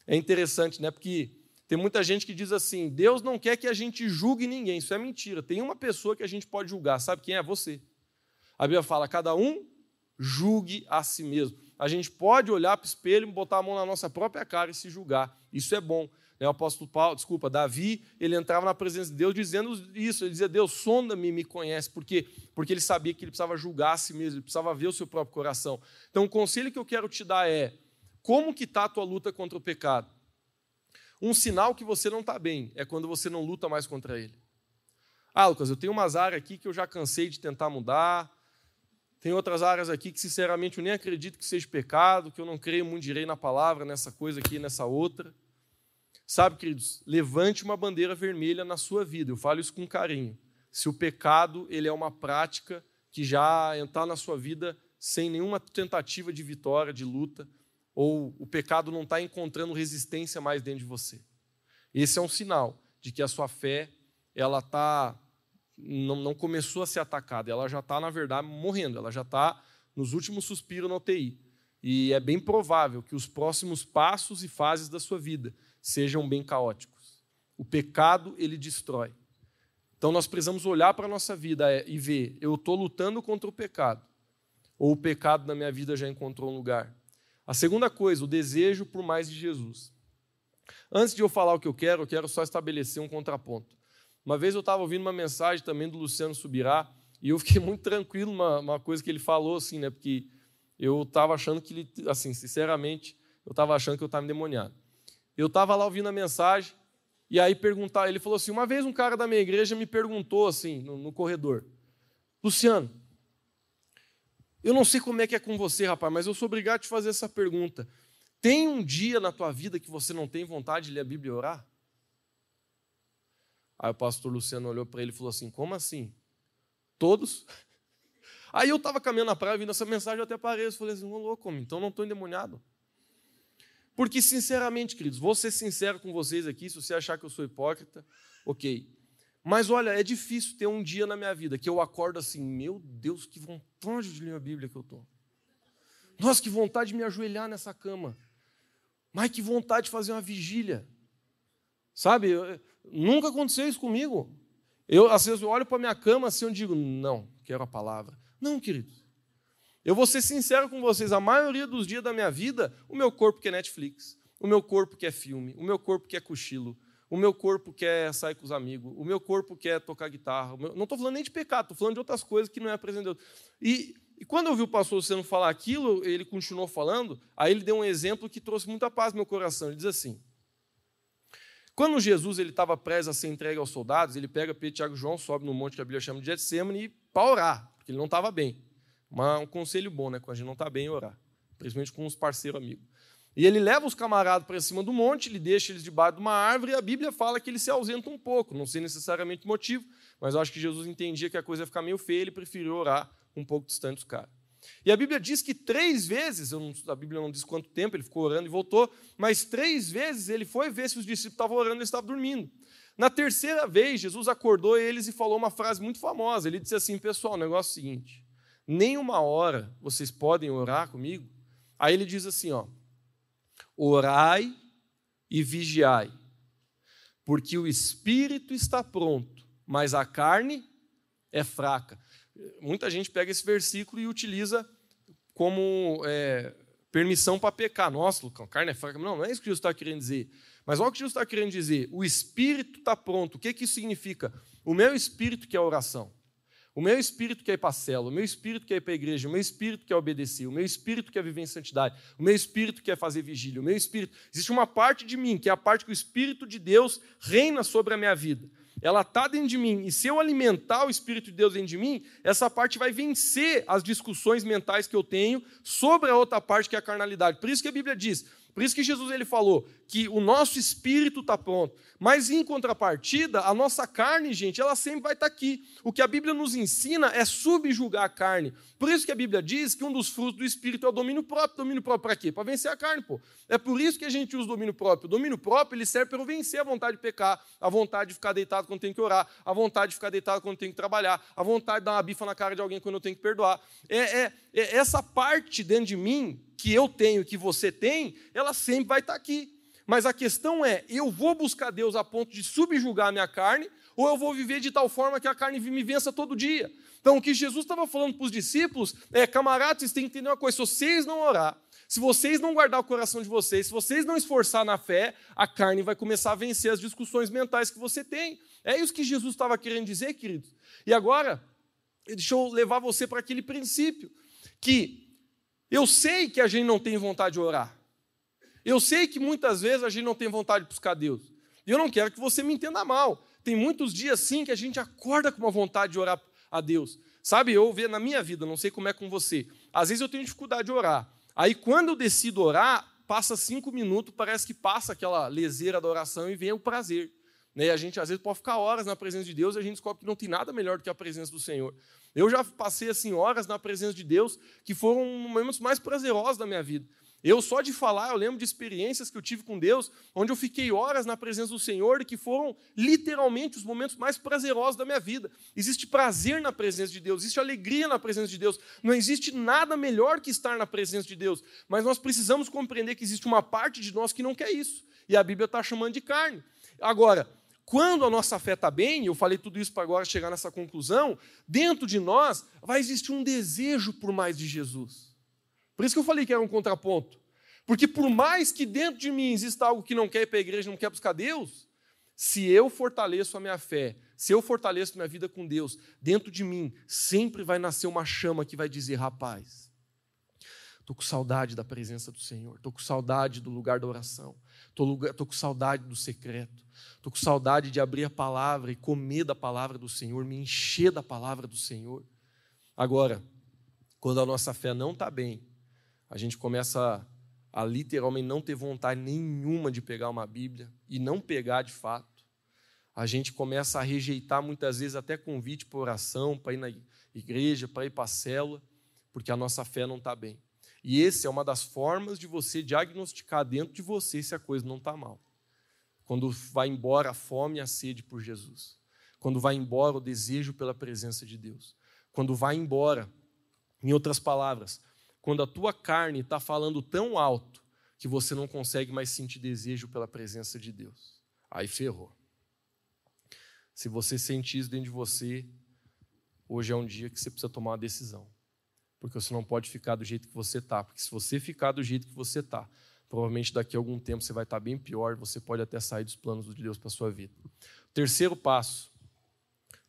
é interessante, né? Porque tem muita gente que diz assim: Deus não quer que a gente julgue ninguém. Isso é mentira. Tem uma pessoa que a gente pode julgar. Sabe quem é? Você. A Bíblia fala: cada um julgue a si mesmo. A gente pode olhar para o espelho, botar a mão na nossa própria cara e se julgar. Isso é bom. Né, o apóstolo Paulo, desculpa, Davi, ele entrava na presença de Deus dizendo isso. Ele dizia: Deus, sonda-me, me conhece. Por quê? Porque ele sabia que ele precisava julgar a si mesmo, ele precisava ver o seu próprio coração. Então, o conselho que eu quero te dar é: como que está a tua luta contra o pecado? Um sinal que você não está bem é quando você não luta mais contra ele. Ah, Lucas, eu tenho umas áreas aqui que eu já cansei de tentar mudar. Tem outras áreas aqui que, sinceramente, eu nem acredito que seja pecado, que eu não creio muito direito na palavra, nessa coisa aqui, nessa outra. Sabe, queridos, levante uma bandeira vermelha na sua vida. Eu falo isso com carinho. Se o pecado ele é uma prática que já está na sua vida sem nenhuma tentativa de vitória, de luta, ou o pecado não está encontrando resistência mais dentro de você. Esse é um sinal de que a sua fé ela tá não, não começou a ser atacada, ela já está na verdade morrendo, ela já está nos últimos suspiros na UTI. E é bem provável que os próximos passos e fases da sua vida sejam bem caóticos. O pecado ele destrói. Então nós precisamos olhar para a nossa vida é, e ver: eu estou lutando contra o pecado, ou o pecado na minha vida já encontrou um lugar. A segunda coisa, o desejo por mais de Jesus. Antes de eu falar o que eu quero, eu quero só estabelecer um contraponto. Uma vez eu estava ouvindo uma mensagem também do Luciano Subirá, e eu fiquei <laughs> muito tranquilo uma, uma coisa que ele falou, assim, né? Porque eu estava achando que ele, assim, sinceramente, eu estava achando que eu estava endemoniado. Eu estava lá ouvindo a mensagem, e aí perguntar, ele falou assim: uma vez um cara da minha igreja me perguntou assim, no, no corredor, Luciano, eu não sei como é que é com você, rapaz, mas eu sou obrigado a te fazer essa pergunta. Tem um dia na tua vida que você não tem vontade de ler a Bíblia e orar? Aí o pastor Luciano olhou para ele e falou assim: Como assim? Todos? <laughs> Aí eu estava caminhando na praia, vindo essa mensagem, eu até parei, eu falei assim: Ô louco, então não estou endemoniado. Porque, sinceramente, queridos, vou ser sincero com vocês aqui, se você achar que eu sou hipócrita, ok. Mas olha, é difícil ter um dia na minha vida que eu acordo assim, meu Deus, que vontade de ler a Bíblia que eu estou. Nossa, que vontade de me ajoelhar nessa cama. Mas que vontade de fazer uma vigília. Sabe, nunca aconteceu isso comigo. Eu, às vezes, eu olho para a minha cama assim, eu digo, não, quero a palavra. Não, queridos. Eu vou ser sincero com vocês, a maioria dos dias da minha vida, o meu corpo quer Netflix, o meu corpo quer filme, o meu corpo quer cochilo, o meu corpo quer sair com os amigos, o meu corpo quer tocar guitarra. Não estou falando nem de pecado, estou falando de outras coisas que não é a. E, e quando eu vi o pastor Luciano falar aquilo, ele continuou falando, aí ele deu um exemplo que trouxe muita paz no meu coração. Ele diz assim: quando Jesus ele estava preso a ser entregue aos soldados, ele pega Pedro, Tiago e João, sobe no monte que a Bíblia chama de Getsemane para orar, porque ele não estava bem. Uma, um conselho bom, né? Quando a gente não está bem, orar. Principalmente com uns parceiros amigos. E ele leva os camaradas para cima do monte, ele deixa eles debaixo de uma árvore, e a Bíblia fala que ele se ausenta um pouco, não sei necessariamente o motivo, mas eu acho que Jesus entendia que a coisa ia ficar meio feia, ele preferiu orar um pouco distante dos caras. E a Bíblia diz que três vezes, não, a Bíblia não diz quanto tempo, ele ficou orando e voltou, mas três vezes ele foi ver se os discípulos estavam orando e eles estavam dormindo. Na terceira vez, Jesus acordou eles e falou uma frase muito famosa. Ele disse assim: Pessoal, o negócio é o seguinte, nem uma hora vocês podem orar comigo. Aí ele diz assim: ó, Orai e vigiai, porque o espírito está pronto, mas a carne é fraca. Muita gente pega esse versículo e utiliza como é, permissão para pecar. Nossa, Lucão, carne é fraca. Não, não é isso que Jesus está querendo dizer. Mas olha o que Jesus está querendo dizer. O espírito está pronto. O que, que isso significa? O meu espírito que é a oração. O meu espírito quer ir para a célula, o meu espírito quer ir para a igreja, o meu espírito quer obedecer, o meu espírito quer viver em santidade, o meu espírito quer fazer vigília, o meu espírito. Existe uma parte de mim, que é a parte que o Espírito de Deus reina sobre a minha vida. Ela está dentro de mim, e se eu alimentar o Espírito de Deus dentro de mim, essa parte vai vencer as discussões mentais que eu tenho sobre a outra parte que é a carnalidade. Por isso que a Bíblia diz: por isso que Jesus ele falou que o nosso espírito está pronto, mas em contrapartida, a nossa carne, gente, ela sempre vai estar tá aqui. O que a Bíblia nos ensina é subjugar a carne. Por isso que a Bíblia diz que um dos frutos do espírito é o domínio próprio. Domínio próprio para quê? Para vencer a carne, pô. É por isso que a gente usa o domínio próprio. O domínio próprio ele serve para vencer a vontade de pecar, a vontade de ficar deitado quando tem que orar, a vontade de ficar deitado quando tem que trabalhar, a vontade de dar uma bifa na cara de alguém quando eu tenho que perdoar. É, é, é essa parte dentro de mim que eu tenho, que você tem, ela sempre vai estar aqui. Mas a questão é: eu vou buscar Deus a ponto de subjugar a minha carne, ou eu vou viver de tal forma que a carne me vença todo dia? Então, o que Jesus estava falando para os discípulos é: camaradas, vocês têm que entender uma coisa: se vocês não orar, se vocês não guardar o coração de vocês, se vocês não esforçar na fé, a carne vai começar a vencer as discussões mentais que você tem. É isso que Jesus estava querendo dizer, queridos. E agora, deixa eu levar você para aquele princípio que eu sei que a gente não tem vontade de orar. Eu sei que muitas vezes a gente não tem vontade de buscar Deus. E eu não quero que você me entenda mal. Tem muitos dias sim que a gente acorda com uma vontade de orar a Deus. Sabe, eu vejo na minha vida, não sei como é com você. Às vezes eu tenho dificuldade de orar. Aí quando eu decido orar, passa cinco minutos, parece que passa aquela leseira da oração e vem o prazer. Né? E a gente às vezes pode ficar horas na presença de Deus e a gente descobre que não tem nada melhor do que a presença do Senhor. Eu já passei assim horas na presença de Deus que foram momentos mais prazerosos da minha vida. Eu só de falar, eu lembro de experiências que eu tive com Deus, onde eu fiquei horas na presença do Senhor e que foram literalmente os momentos mais prazerosos da minha vida. Existe prazer na presença de Deus, existe alegria na presença de Deus. Não existe nada melhor que estar na presença de Deus. Mas nós precisamos compreender que existe uma parte de nós que não quer isso. E a Bíblia está chamando de carne. Agora, quando a nossa fé está bem, eu falei tudo isso para agora chegar nessa conclusão, dentro de nós vai existir um desejo por mais de Jesus. Por isso que eu falei que era um contraponto. Porque por mais que dentro de mim exista algo que não quer ir para a igreja, não quer buscar Deus, se eu fortaleço a minha fé, se eu fortaleço minha vida com Deus, dentro de mim sempre vai nascer uma chama que vai dizer: rapaz, estou com saudade da presença do Senhor, estou com saudade do lugar da oração, estou com saudade do secreto. Estou com saudade de abrir a palavra e comer da palavra do Senhor, me encher da palavra do Senhor. Agora, quando a nossa fé não está bem, a gente começa a, a literalmente não ter vontade nenhuma de pegar uma Bíblia e não pegar de fato. A gente começa a rejeitar muitas vezes até convite para oração, para ir na igreja, para ir para a célula, porque a nossa fé não está bem. E essa é uma das formas de você diagnosticar dentro de você se a coisa não está mal. Quando vai embora a fome e a sede por Jesus. Quando vai embora o desejo pela presença de Deus. Quando vai embora, em outras palavras, quando a tua carne está falando tão alto que você não consegue mais sentir desejo pela presença de Deus. Aí ferrou. Se você sentir isso dentro de você, hoje é um dia que você precisa tomar uma decisão. Porque você não pode ficar do jeito que você está. Porque se você ficar do jeito que você está, provavelmente daqui a algum tempo você vai estar bem pior, você pode até sair dos planos de Deus para a sua vida. Terceiro passo,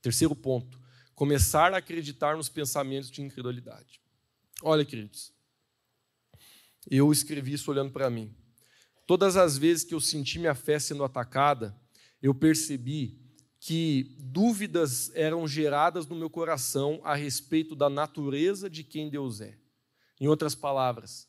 terceiro ponto, começar a acreditar nos pensamentos de incredulidade. Olha, queridos, eu escrevi isso olhando para mim. Todas as vezes que eu senti minha fé sendo atacada, eu percebi que dúvidas eram geradas no meu coração a respeito da natureza de quem Deus é. Em outras palavras,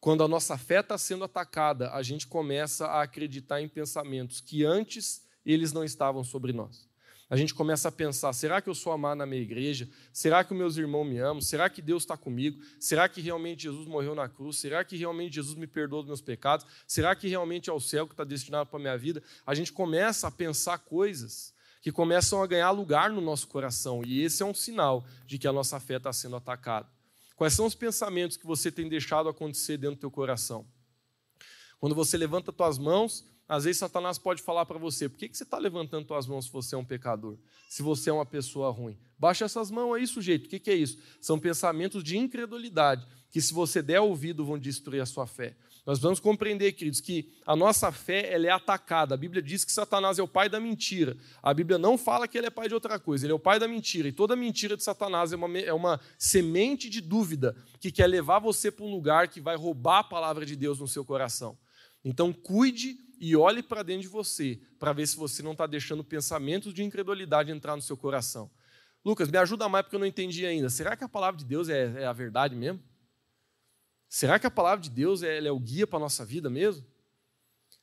quando a nossa fé está sendo atacada, a gente começa a acreditar em pensamentos que antes eles não estavam sobre nós. a gente começa a pensar: será que eu sou amado na minha igreja? Será que meus irmãos me amam? Será que Deus está comigo? Será que realmente Jesus morreu na cruz? Será que realmente Jesus me perdoou dos meus pecados? Será que realmente é o céu que está destinado para a minha vida? A gente começa a pensar coisas que começam a ganhar lugar no nosso coração, e esse é um sinal de que a nossa fé está sendo atacada. Quais são os pensamentos que você tem deixado acontecer dentro do teu coração? Quando você levanta tuas mãos, às vezes Satanás pode falar para você: por que, que você está levantando suas mãos se você é um pecador? Se você é uma pessoa ruim? Baixa essas mãos aí, sujeito. O que, que é isso? São pensamentos de incredulidade, que se você der ouvido vão destruir a sua fé. Nós vamos compreender, queridos, que a nossa fé ela é atacada. A Bíblia diz que Satanás é o pai da mentira. A Bíblia não fala que ele é pai de outra coisa, ele é o pai da mentira. E toda mentira de Satanás é uma, é uma semente de dúvida que quer levar você para um lugar que vai roubar a palavra de Deus no seu coração. Então, cuide e olhe para dentro de você, para ver se você não está deixando pensamentos de incredulidade entrar no seu coração. Lucas, me ajuda mais porque eu não entendi ainda. Será que a palavra de Deus é, é a verdade mesmo? Será que a palavra de Deus é, o guia para a nossa vida mesmo?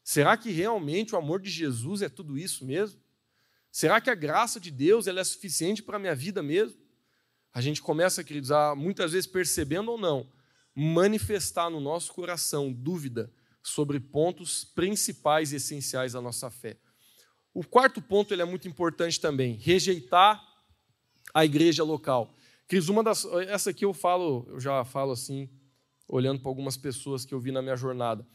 Será que realmente o amor de Jesus é tudo isso mesmo? Será que a graça de Deus é suficiente para a minha vida mesmo? A gente começa, queridos, a muitas vezes percebendo ou não, manifestar no nosso coração dúvida sobre pontos principais e essenciais da nossa fé. O quarto ponto ele é muito importante também, rejeitar a igreja local. Cris, uma das, essa aqui eu falo, eu já falo assim, olhando para algumas pessoas que eu vi na minha jornada.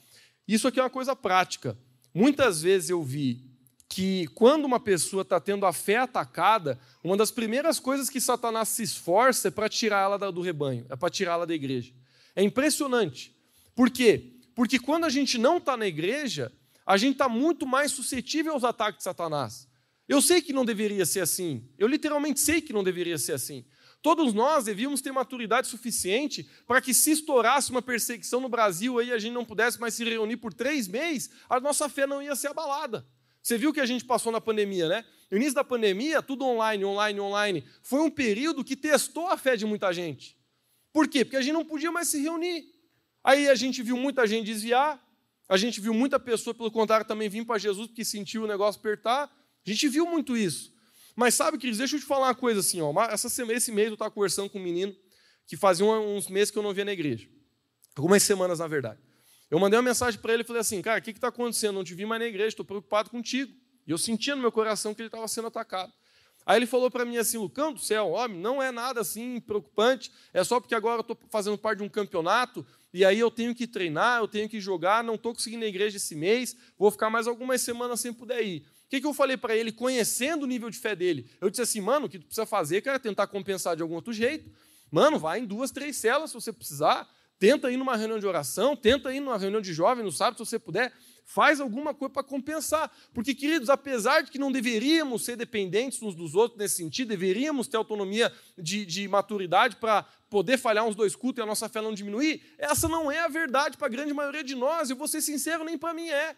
Isso aqui é uma coisa prática. Muitas vezes eu vi que quando uma pessoa está tendo a fé atacada, uma das primeiras coisas que Satanás se esforça é para tirá-la do rebanho, é para tirá-la da igreja. É impressionante. Por quê? Porque quando a gente não está na igreja, a gente está muito mais suscetível aos ataques de Satanás. Eu sei que não deveria ser assim. Eu literalmente sei que não deveria ser assim. Todos nós devíamos ter maturidade suficiente para que, se estourasse uma perseguição no Brasil e a gente não pudesse mais se reunir por três meses, a nossa fé não ia ser abalada. Você viu que a gente passou na pandemia, né? No início da pandemia, tudo online, online, online. Foi um período que testou a fé de muita gente. Por quê? Porque a gente não podia mais se reunir. Aí a gente viu muita gente desviar, a gente viu muita pessoa, pelo contrário, também vir para Jesus porque sentiu o negócio apertar. A gente viu muito isso. Mas sabe, queridos, deixa eu te falar uma coisa assim. Ó, essa, esse mês eu estava conversando com um menino que fazia uns meses que eu não via na igreja. Algumas semanas, na verdade. Eu mandei uma mensagem para ele e falei assim, cara, o que está acontecendo? Não te vi mais na igreja, estou preocupado contigo. E eu sentia no meu coração que ele estava sendo atacado. Aí ele falou para mim assim, Lucão do céu, homem, não é nada assim preocupante, é só porque agora eu estou fazendo parte de um campeonato, e aí eu tenho que treinar, eu tenho que jogar, não estou conseguindo ir na igreja esse mês, vou ficar mais algumas semanas sem poder ir. O que, que eu falei para ele, conhecendo o nível de fé dele? Eu disse assim, mano, o que tu precisa fazer, cara, é tentar compensar de algum outro jeito. Mano, vai em duas, três celas se você precisar. Tenta ir numa reunião de oração, tenta ir numa reunião de jovem, não sabe se você puder. Faz alguma coisa para compensar. Porque, queridos, apesar de que não deveríamos ser dependentes uns dos outros nesse sentido, deveríamos ter autonomia de, de maturidade para poder falhar uns dois cultos e a nossa fé não diminuir, essa não é a verdade para a grande maioria de nós. Eu vou ser sincero, nem para mim é.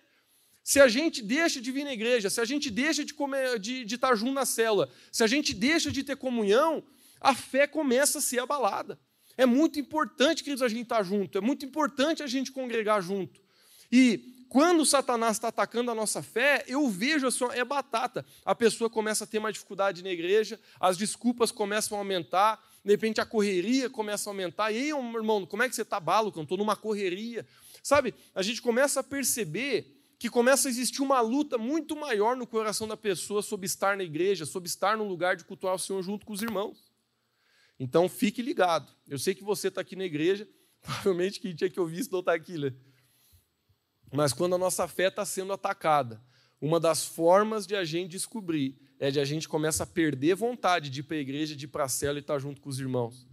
Se a gente deixa de vir na igreja, se a gente deixa de, comer, de, de estar junto na célula, se a gente deixa de ter comunhão, a fé começa a ser abalada. É muito importante, queridos, a gente estar junto, é muito importante a gente congregar junto. E quando Satanás está atacando a nossa fé, eu vejo assim, é batata. A pessoa começa a ter mais dificuldade na igreja, as desculpas começam a aumentar, de repente a correria começa a aumentar. E aí, irmão, como é que você está balo? Eu estou numa correria. Sabe, a gente começa a perceber que começa a existir uma luta muito maior no coração da pessoa sobre estar na igreja, sobre estar no lugar de cultuar o Senhor junto com os irmãos. Então fique ligado. Eu sei que você está aqui na igreja, <laughs> provavelmente quem tinha que ouvir isso não está aqui, né? Mas quando a nossa fé está sendo atacada, uma das formas de a gente descobrir é de a gente começa a perder vontade de ir para a igreja, de ir para a cela e estar tá junto com os irmãos.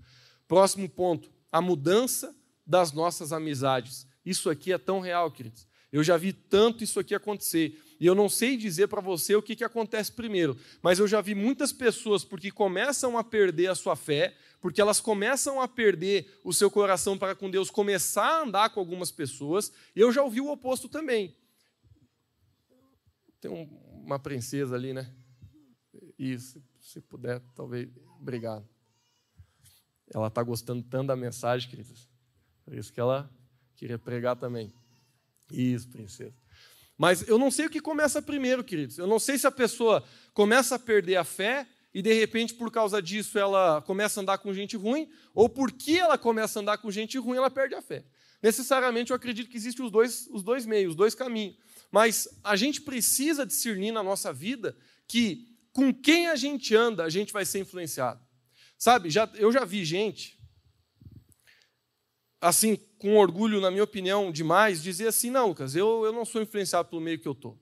Próximo ponto, a mudança das nossas amizades. Isso aqui é tão real, queridos. Eu já vi tanto isso aqui acontecer. E eu não sei dizer para você o que, que acontece primeiro, mas eu já vi muitas pessoas, porque começam a perder a sua fé, porque elas começam a perder o seu coração para com Deus, começar a andar com algumas pessoas. Eu já ouvi o oposto também. Tem uma princesa ali, né? Isso, se puder, talvez. Obrigado. Ela está gostando tanto da mensagem, queridas. Por isso que ela queria pregar também. Isso, princesa. Mas eu não sei o que começa primeiro, queridos. Eu não sei se a pessoa começa a perder a fé e de repente por causa disso ela começa a andar com gente ruim, ou porque ela começa a andar com gente ruim, ela perde a fé. Necessariamente eu acredito que existem os dois, os dois meios, os dois caminhos. Mas a gente precisa discernir na nossa vida que com quem a gente anda, a gente vai ser influenciado. Sabe, já, eu já vi gente, assim, com orgulho, na minha opinião, demais, dizer assim: não, Lucas, eu, eu não sou influenciado pelo meio que eu estou.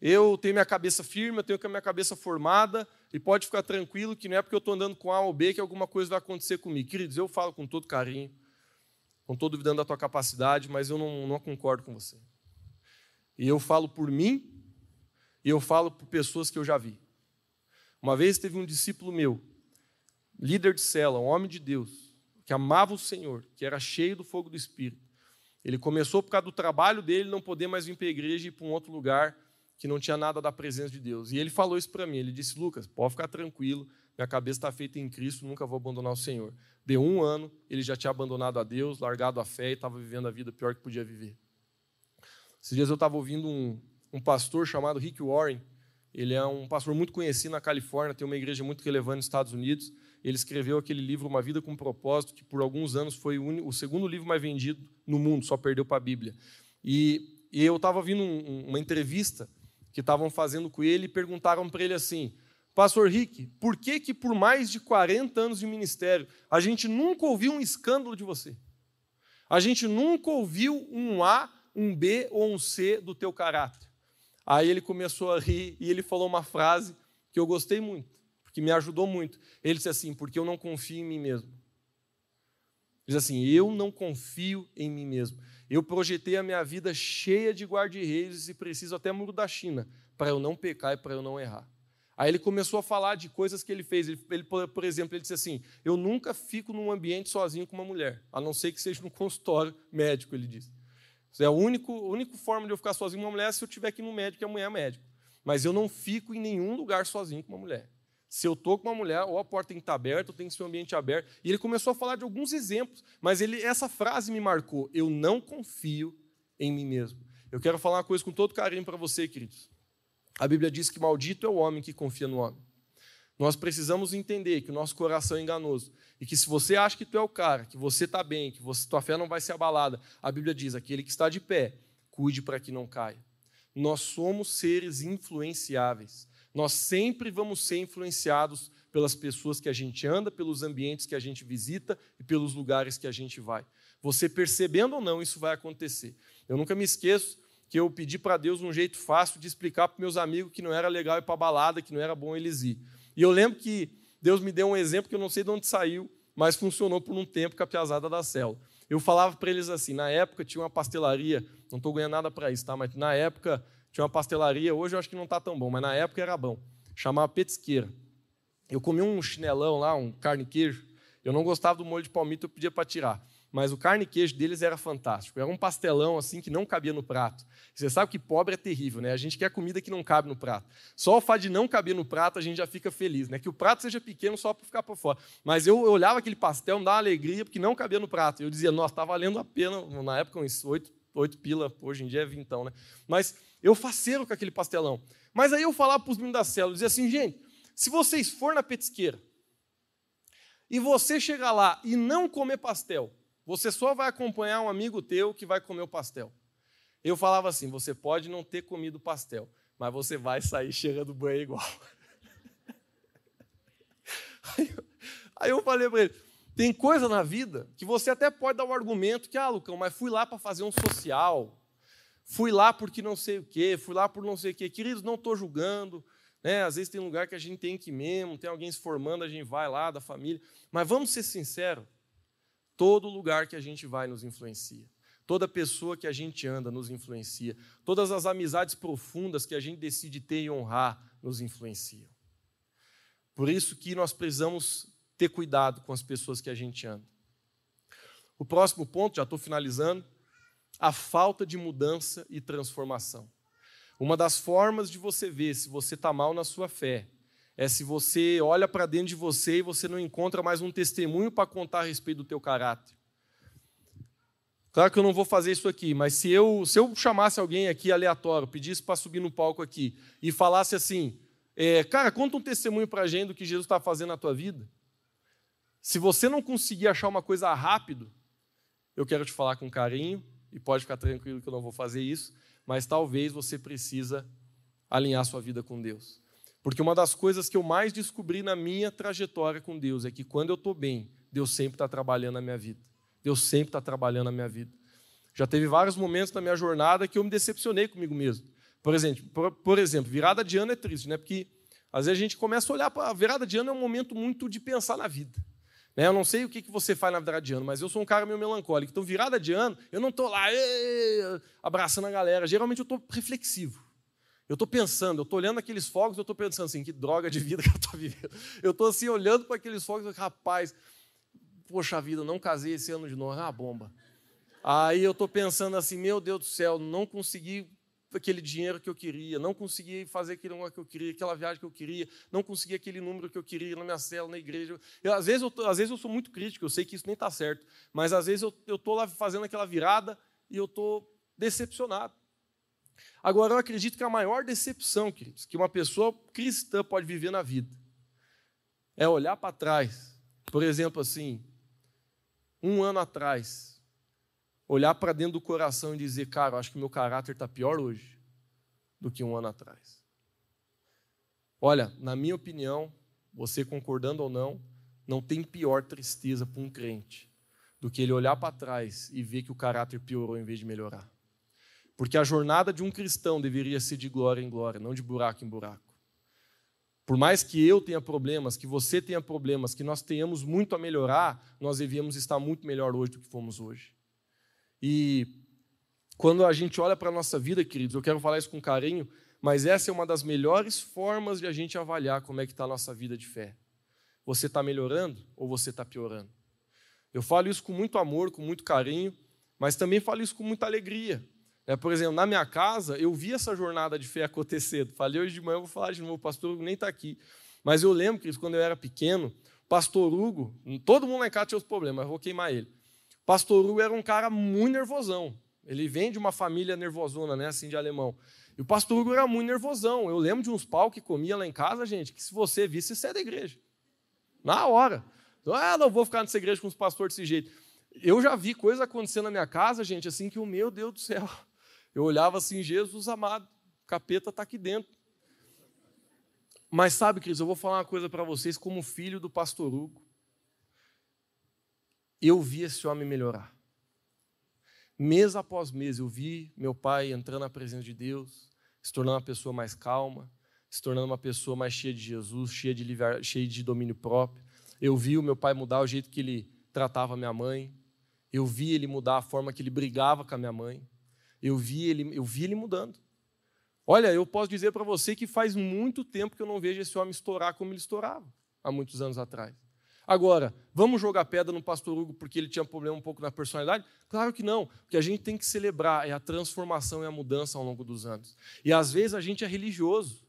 Eu tenho minha cabeça firme, eu tenho a minha cabeça formada, e pode ficar tranquilo que não é porque eu estou andando com A ou B que alguma coisa vai acontecer comigo. Queridos, eu falo com todo carinho, não estou duvidando da tua capacidade, mas eu não, não concordo com você. E eu falo por mim, e eu falo por pessoas que eu já vi. Uma vez teve um discípulo meu, líder de cela, um homem de Deus, que amava o Senhor, que era cheio do fogo do Espírito. Ele começou por causa do trabalho dele não poder mais vir para a igreja e ir para um outro lugar que não tinha nada da presença de Deus. E ele falou isso para mim. Ele disse: Lucas, pode ficar tranquilo, minha cabeça está feita em Cristo, nunca vou abandonar o Senhor. Deu um ano, ele já tinha abandonado a Deus, largado a fé e estava vivendo a vida pior que podia viver. Esses dias eu estava ouvindo um, um pastor chamado Rick Warren. Ele é um pastor muito conhecido na Califórnia, tem uma igreja muito relevante nos Estados Unidos. Ele escreveu aquele livro Uma Vida com Propósito, que por alguns anos foi o, segundo livro mais vendido no mundo, só perdeu para a Bíblia. E, e eu estava ouvindo um, uma entrevista que estavam fazendo com ele e perguntaram para ele assim: Pastor Rick, por que que por mais de 40 anos de ministério a gente nunca ouviu um escândalo de você? A gente nunca ouviu um A, um B ou um C do teu caráter. Aí ele começou a rir e ele falou uma frase que eu gostei muito que me ajudou muito. Ele disse assim: porque eu não confio em mim mesmo. Ele diz assim: eu não confio em mim mesmo. Eu projetei a minha vida cheia de guarda-reis e preciso até muro da China para eu não pecar e para eu não errar. Aí ele começou a falar de coisas que ele fez. Ele, ele, por exemplo, ele disse assim: Eu nunca fico num ambiente sozinho com uma mulher, a não ser que seja num consultório médico, ele disse. É a única, a única forma de eu ficar sozinho com uma mulher é se eu tiver ir no médico e a mulher é médico. Mas eu não fico em nenhum lugar sozinho com uma mulher. Se eu estou com uma mulher, ou a porta tem que estar tá aberta, ou tem que ser um ambiente aberto. E ele começou a falar de alguns exemplos, mas ele, essa frase me marcou: Eu não confio em mim mesmo. Eu quero falar uma coisa com todo carinho para você, queridos. A Bíblia diz que maldito é o homem que confia no homem. Nós precisamos entender que o nosso coração é enganoso e que se você acha que tu é o cara, que você está bem, que você, tua fé não vai ser abalada, a Bíblia diz: aquele que está de pé, cuide para que não caia. Nós somos seres influenciáveis. Nós sempre vamos ser influenciados pelas pessoas que a gente anda, pelos ambientes que a gente visita e pelos lugares que a gente vai. Você percebendo ou não, isso vai acontecer. Eu nunca me esqueço que eu pedi para Deus um jeito fácil de explicar para meus amigos que não era legal ir para balada, que não era bom eles ir. E eu lembro que Deus me deu um exemplo que eu não sei de onde saiu, mas funcionou por um tempo com a piazada da célula. Eu falava para eles assim, na época tinha uma pastelaria, não estou ganhando nada para isso, tá? mas na época tinha uma pastelaria, hoje eu acho que não está tão bom, mas na época era bom. Chamava Petisqueira. Eu comi um chinelão lá, um carne queijo. Eu não gostava do molho de palmito, eu pedia para tirar. Mas o carne queijo deles era fantástico. Era um pastelão assim que não cabia no prato. Você sabe que pobre é terrível, né? A gente quer comida que não cabe no prato. Só o fato de não caber no prato, a gente já fica feliz, né? Que o prato seja pequeno só para ficar por fora. Mas eu, olhava aquele pastel, me dava alegria, porque não cabia no prato. Eu dizia, nossa, está valendo a pena. Na época, uns oito, oito pila, hoje em dia é vintão, né? Mas eu faceiro com aquele pastelão. Mas aí eu falava para os meninos da célula, dizia assim, gente, se vocês for na petisqueira e você chegar lá e não comer pastel, você só vai acompanhar um amigo teu que vai comer o pastel. Eu falava assim, você pode não ter comido pastel, mas você vai sair cheirando banho igual. <laughs> Aí eu, aí eu falei para ele, tem coisa na vida que você até pode dar o um argumento que, ah, Lucão, mas fui lá para fazer um social, fui lá porque não sei o quê, fui lá por não sei o quê. Queridos, não estou julgando. Né? Às vezes tem lugar que a gente tem que ir mesmo, tem alguém se formando, a gente vai lá da família. Mas vamos ser sinceros: todo lugar que a gente vai nos influencia. Toda pessoa que a gente anda nos influencia. Todas as amizades profundas que a gente decide ter e honrar nos influenciam. Por isso que nós precisamos ter cuidado com as pessoas que a gente anda. O próximo ponto, já estou finalizando, a falta de mudança e transformação. Uma das formas de você ver se você está mal na sua fé é se você olha para dentro de você e você não encontra mais um testemunho para contar a respeito do teu caráter. Claro que eu não vou fazer isso aqui, mas se eu, se eu chamasse alguém aqui aleatório, pedisse para subir no palco aqui e falasse assim: é, cara, conta um testemunho para a gente do que Jesus está fazendo na tua vida. Se você não conseguir achar uma coisa rápido, eu quero te falar com carinho, e pode ficar tranquilo que eu não vou fazer isso, mas talvez você precisa alinhar sua vida com Deus. Porque uma das coisas que eu mais descobri na minha trajetória com Deus é que quando eu estou bem, Deus sempre está trabalhando na minha vida. Deus sempre está trabalhando na minha vida. Já teve vários momentos na minha jornada que eu me decepcionei comigo mesmo. Por exemplo, por, por exemplo virada de ano é triste, né? Porque às vezes a gente começa a olhar para virada de ano é um momento muito de pensar na vida. Né? Eu não sei o que você faz na virada de ano, mas eu sou um cara meio melancólico. Então, virada de ano, eu não estou lá abraçando a galera. Geralmente eu estou reflexivo. Eu estou pensando, eu estou olhando aqueles fogos, eu estou pensando assim, que droga de vida que eu estou vivendo. Eu estou assim, olhando para aqueles fogos, rapaz, poxa vida, não casei esse ano de novo, é uma bomba. Aí eu estou pensando assim, meu Deus do céu, não consegui aquele dinheiro que eu queria, não consegui fazer aquele que eu queria, aquela viagem que eu queria, não consegui aquele número que eu queria na minha cela, na igreja. Eu, às, vezes eu, às vezes eu sou muito crítico, eu sei que isso nem está certo, mas às vezes eu estou lá fazendo aquela virada e eu estou decepcionado. Agora, eu acredito que a maior decepção, queridos, que uma pessoa cristã pode viver na vida é olhar para trás, por exemplo, assim, um ano atrás, olhar para dentro do coração e dizer, cara, eu acho que meu caráter está pior hoje do que um ano atrás. Olha, na minha opinião, você concordando ou não, não tem pior tristeza para um crente do que ele olhar para trás e ver que o caráter piorou em vez de melhorar. Porque a jornada de um cristão deveria ser de glória em glória, não de buraco em buraco. Por mais que eu tenha problemas, que você tenha problemas, que nós tenhamos muito a melhorar, nós devíamos estar muito melhor hoje do que fomos hoje. E quando a gente olha para a nossa vida, queridos, eu quero falar isso com carinho, mas essa é uma das melhores formas de a gente avaliar como é que está a nossa vida de fé. Você está melhorando ou você está piorando? Eu falo isso com muito amor, com muito carinho, mas também falo isso com muita alegria. É, por exemplo, na minha casa, eu vi essa jornada de fé acontecer. Falei hoje de manhã, vou falar de novo, o pastor Hugo nem está aqui. Mas eu lembro que quando eu era pequeno, pastor Hugo, todo mundo lá em casa tinha os problemas, eu vou queimar ele. Pastor Hugo era um cara muito nervosão. Ele vem de uma família nervosona, né, assim, de alemão. E o pastor Hugo era muito nervosão. Eu lembro de uns pau que comia lá em casa, gente, que se você visse, você é da igreja. Na hora. Então, ah, não vou ficar nessa igreja com os pastores desse jeito. Eu já vi coisa acontecendo na minha casa, gente, assim que o meu Deus do céu. Eu olhava assim, Jesus amado, capeta está aqui dentro. Mas sabe, queridos, eu vou falar uma coisa para vocês como filho do pastor Hugo eu vi esse homem melhorar. Mês após mês, eu vi meu pai entrando na presença de Deus, se tornando uma pessoa mais calma, se tornando uma pessoa mais cheia de Jesus, cheia de, cheia de domínio próprio. Eu vi o meu pai mudar o jeito que ele tratava a minha mãe. Eu vi ele mudar a forma que ele brigava com a minha mãe. Eu vi ele, eu vi ele mudando. Olha, eu posso dizer para você que faz muito tempo que eu não vejo esse homem estourar como ele estourava há muitos anos atrás. Agora, vamos jogar pedra no pastor Hugo porque ele tinha problema um pouco na personalidade? Claro que não. O que a gente tem que celebrar é a transformação e a mudança ao longo dos anos. E às vezes a gente é religioso.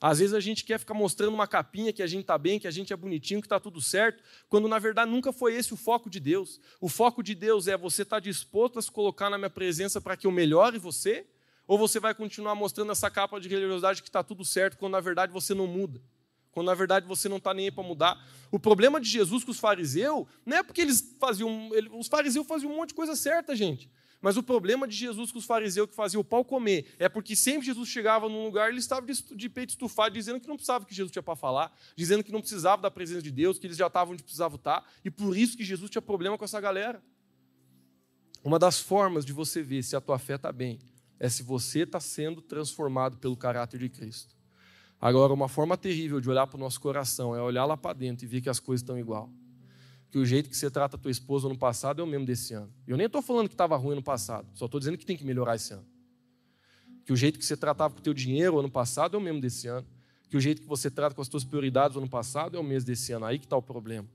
Às vezes a gente quer ficar mostrando uma capinha que a gente está bem, que a gente é bonitinho, que está tudo certo, quando na verdade nunca foi esse o foco de Deus. O foco de Deus é você estar tá disposto a se colocar na minha presença para que eu melhore você? Ou você vai continuar mostrando essa capa de religiosidade que está tudo certo, quando na verdade você não muda? Quando na verdade você não está nem aí para mudar. O problema de Jesus com os fariseus não é porque eles faziam. Os fariseus faziam um monte de coisa certa, gente. Mas o problema de Jesus com os fariseus que faziam o pau comer é porque sempre Jesus chegava num lugar ele estava de peito estufado, dizendo que não precisava que Jesus tinha para falar, dizendo que não precisava da presença de Deus, que eles já estavam onde precisavam estar, e por isso que Jesus tinha problema com essa galera. Uma das formas de você ver se a tua fé está bem é se você está sendo transformado pelo caráter de Cristo. Agora, uma forma terrível de olhar para o nosso coração é olhar lá para dentro e ver que as coisas estão igual. Que o jeito que você trata a tua esposa no passado é o mesmo desse ano. Eu nem estou falando que estava ruim no passado, só estou dizendo que tem que melhorar esse ano. Que o jeito que você tratava com o teu dinheiro ano passado é o mesmo desse ano. Que o jeito que você trata com as tuas prioridades ano passado é o mesmo desse ano. Aí que está o problema.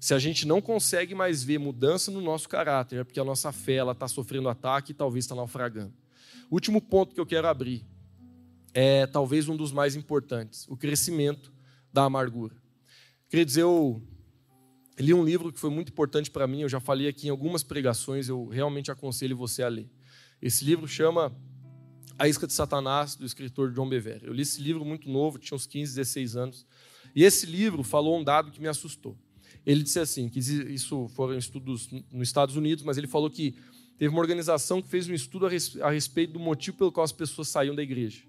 Se a gente não consegue mais ver mudança no nosso caráter, é porque a nossa fé está sofrendo ataque e talvez está naufragando. Último ponto que eu quero abrir é talvez um dos mais importantes: o crescimento da amargura. Queria dizer, eu, li um livro que foi muito importante para mim, eu já falei aqui em algumas pregações, eu realmente aconselho você a ler. Esse livro chama A Isca de Satanás, do escritor John Bevere. Eu li esse livro muito novo, tinha uns 15, 16 anos. E esse livro falou um dado que me assustou. Ele disse assim, que isso foram estudos nos Estados Unidos, mas ele falou que teve uma organização que fez um estudo a respeito do motivo pelo qual as pessoas saíam da igreja.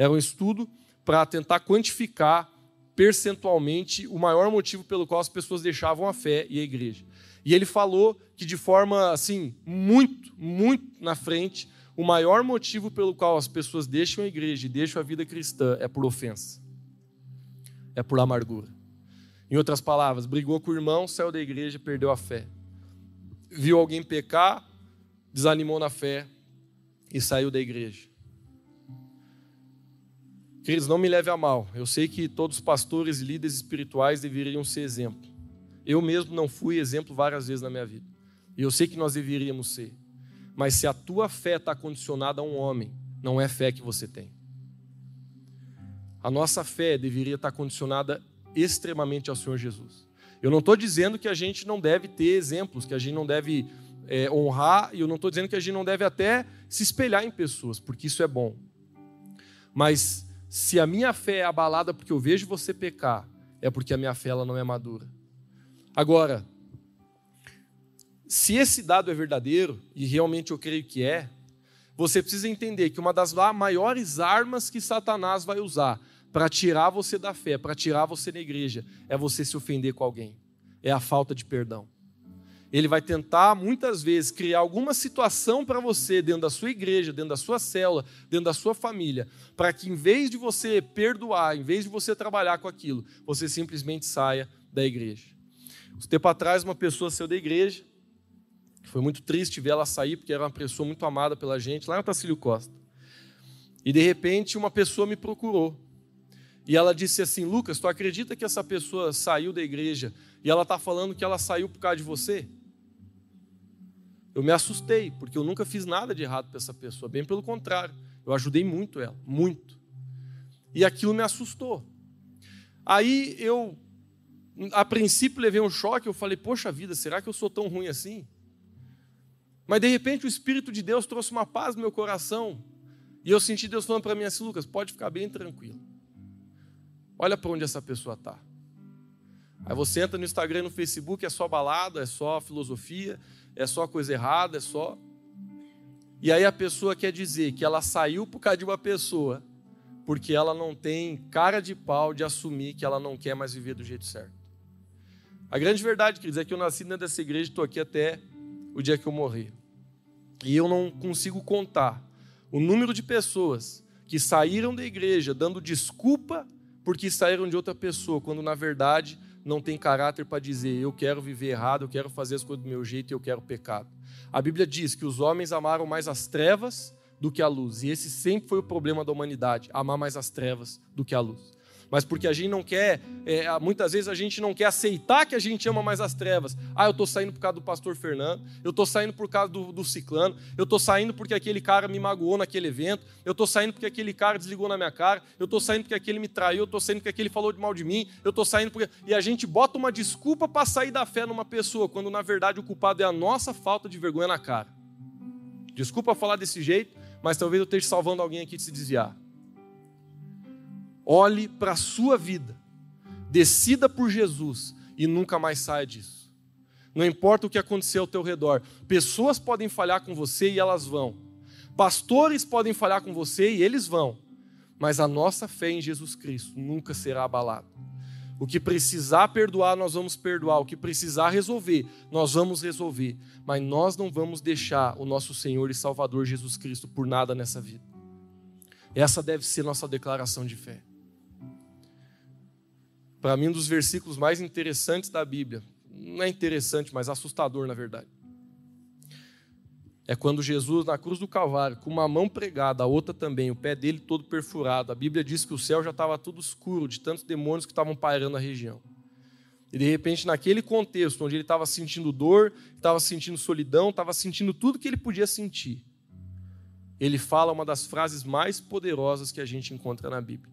Era um estudo para tentar quantificar percentualmente o maior motivo pelo qual as pessoas deixavam a fé e a igreja. E ele falou que de forma assim, muito, muito na frente, o maior motivo pelo qual as pessoas deixam a igreja e deixam a vida cristã é por ofensa. É por amargura. Em outras palavras, brigou com o irmão, saiu da igreja, perdeu a fé. Viu alguém pecar, desanimou na fé e saiu da igreja. Queridos, não me leve a mal. Eu sei que todos os pastores e líderes espirituais deveriam ser exemplo. Eu mesmo não fui exemplo várias vezes na minha vida. E eu sei que nós deveríamos ser. Mas se a tua fé está condicionada a um homem, não é fé que você tem. A nossa fé deveria estar condicionada extremamente ao Senhor Jesus. Eu não estou dizendo que a gente não deve ter exemplos, que a gente não deve é, honrar, e eu não estou dizendo que a gente não deve até se espelhar em pessoas, porque isso é bom. Mas se a minha fé é abalada porque eu vejo você pecar, é porque a minha fé ela não é madura. Agora, se esse dado é verdadeiro, e realmente eu creio que é, você precisa entender que uma das maiores armas que Satanás vai usar para tirar você da fé, para tirar você da igreja, é você se ofender com alguém. É a falta de perdão. Ele vai tentar muitas vezes criar alguma situação para você dentro da sua igreja, dentro da sua célula, dentro da sua família, para que em vez de você perdoar, em vez de você trabalhar com aquilo, você simplesmente saia da igreja. Um tempo atrás, uma pessoa saiu da igreja, foi muito triste ver ela sair, porque era uma pessoa muito amada pela gente, lá em Otacílio Costa. E de repente, uma pessoa me procurou. E ela disse assim: Lucas, tu acredita que essa pessoa saiu da igreja e ela está falando que ela saiu por causa de você? Eu me assustei, porque eu nunca fiz nada de errado para essa pessoa, bem pelo contrário, eu ajudei muito ela, muito. E aquilo me assustou. Aí eu, a princípio, levei um choque, eu falei, poxa vida, será que eu sou tão ruim assim? Mas de repente o Espírito de Deus trouxe uma paz no meu coração, e eu senti Deus falando para mim assim, Lucas, pode ficar bem tranquilo. Olha para onde essa pessoa está. Aí você entra no Instagram e no Facebook, é só balada, é só filosofia, é só coisa errada, é só. E aí a pessoa quer dizer que ela saiu por causa de uma pessoa, porque ela não tem cara de pau de assumir que ela não quer mais viver do jeito certo. A grande verdade, queridos, é que eu nasci dentro dessa igreja e estou aqui até o dia que eu morrer. E eu não consigo contar o número de pessoas que saíram da igreja dando desculpa porque saíram de outra pessoa, quando na verdade não tem caráter para dizer eu quero viver errado, eu quero fazer as coisas do meu jeito e eu quero pecado. A Bíblia diz que os homens amaram mais as trevas do que a luz, e esse sempre foi o problema da humanidade, amar mais as trevas do que a luz mas porque a gente não quer, é, muitas vezes a gente não quer aceitar que a gente ama mais as trevas. Ah, eu estou saindo por causa do pastor Fernando, eu estou saindo por causa do, do ciclano, eu estou saindo porque aquele cara me magoou naquele evento, eu estou saindo porque aquele cara desligou na minha cara, eu estou saindo porque aquele me traiu, eu estou saindo porque aquele falou mal de mim, eu estou saindo porque. E a gente bota uma desculpa para sair da fé numa pessoa, quando na verdade o culpado é a nossa falta de vergonha na cara. Desculpa falar desse jeito, mas talvez eu esteja salvando alguém aqui de se desviar. Olhe para a sua vida, decida por Jesus e nunca mais saia disso. Não importa o que aconteceu ao teu redor, pessoas podem falhar com você e elas vão. Pastores podem falhar com você e eles vão. Mas a nossa fé em Jesus Cristo nunca será abalada. O que precisar perdoar, nós vamos perdoar. O que precisar resolver, nós vamos resolver. Mas nós não vamos deixar o nosso Senhor e Salvador Jesus Cristo por nada nessa vida. Essa deve ser nossa declaração de fé para mim, um dos versículos mais interessantes da Bíblia. Não é interessante, mas assustador, na verdade. É quando Jesus, na cruz do Calvário, com uma mão pregada, a outra também, o pé dele todo perfurado. A Bíblia diz que o céu já estava tudo escuro, de tantos demônios que estavam pairando a região. E de repente, naquele contexto, onde ele estava sentindo dor, estava sentindo solidão, estava sentindo tudo que ele podia sentir, ele fala uma das frases mais poderosas que a gente encontra na Bíblia.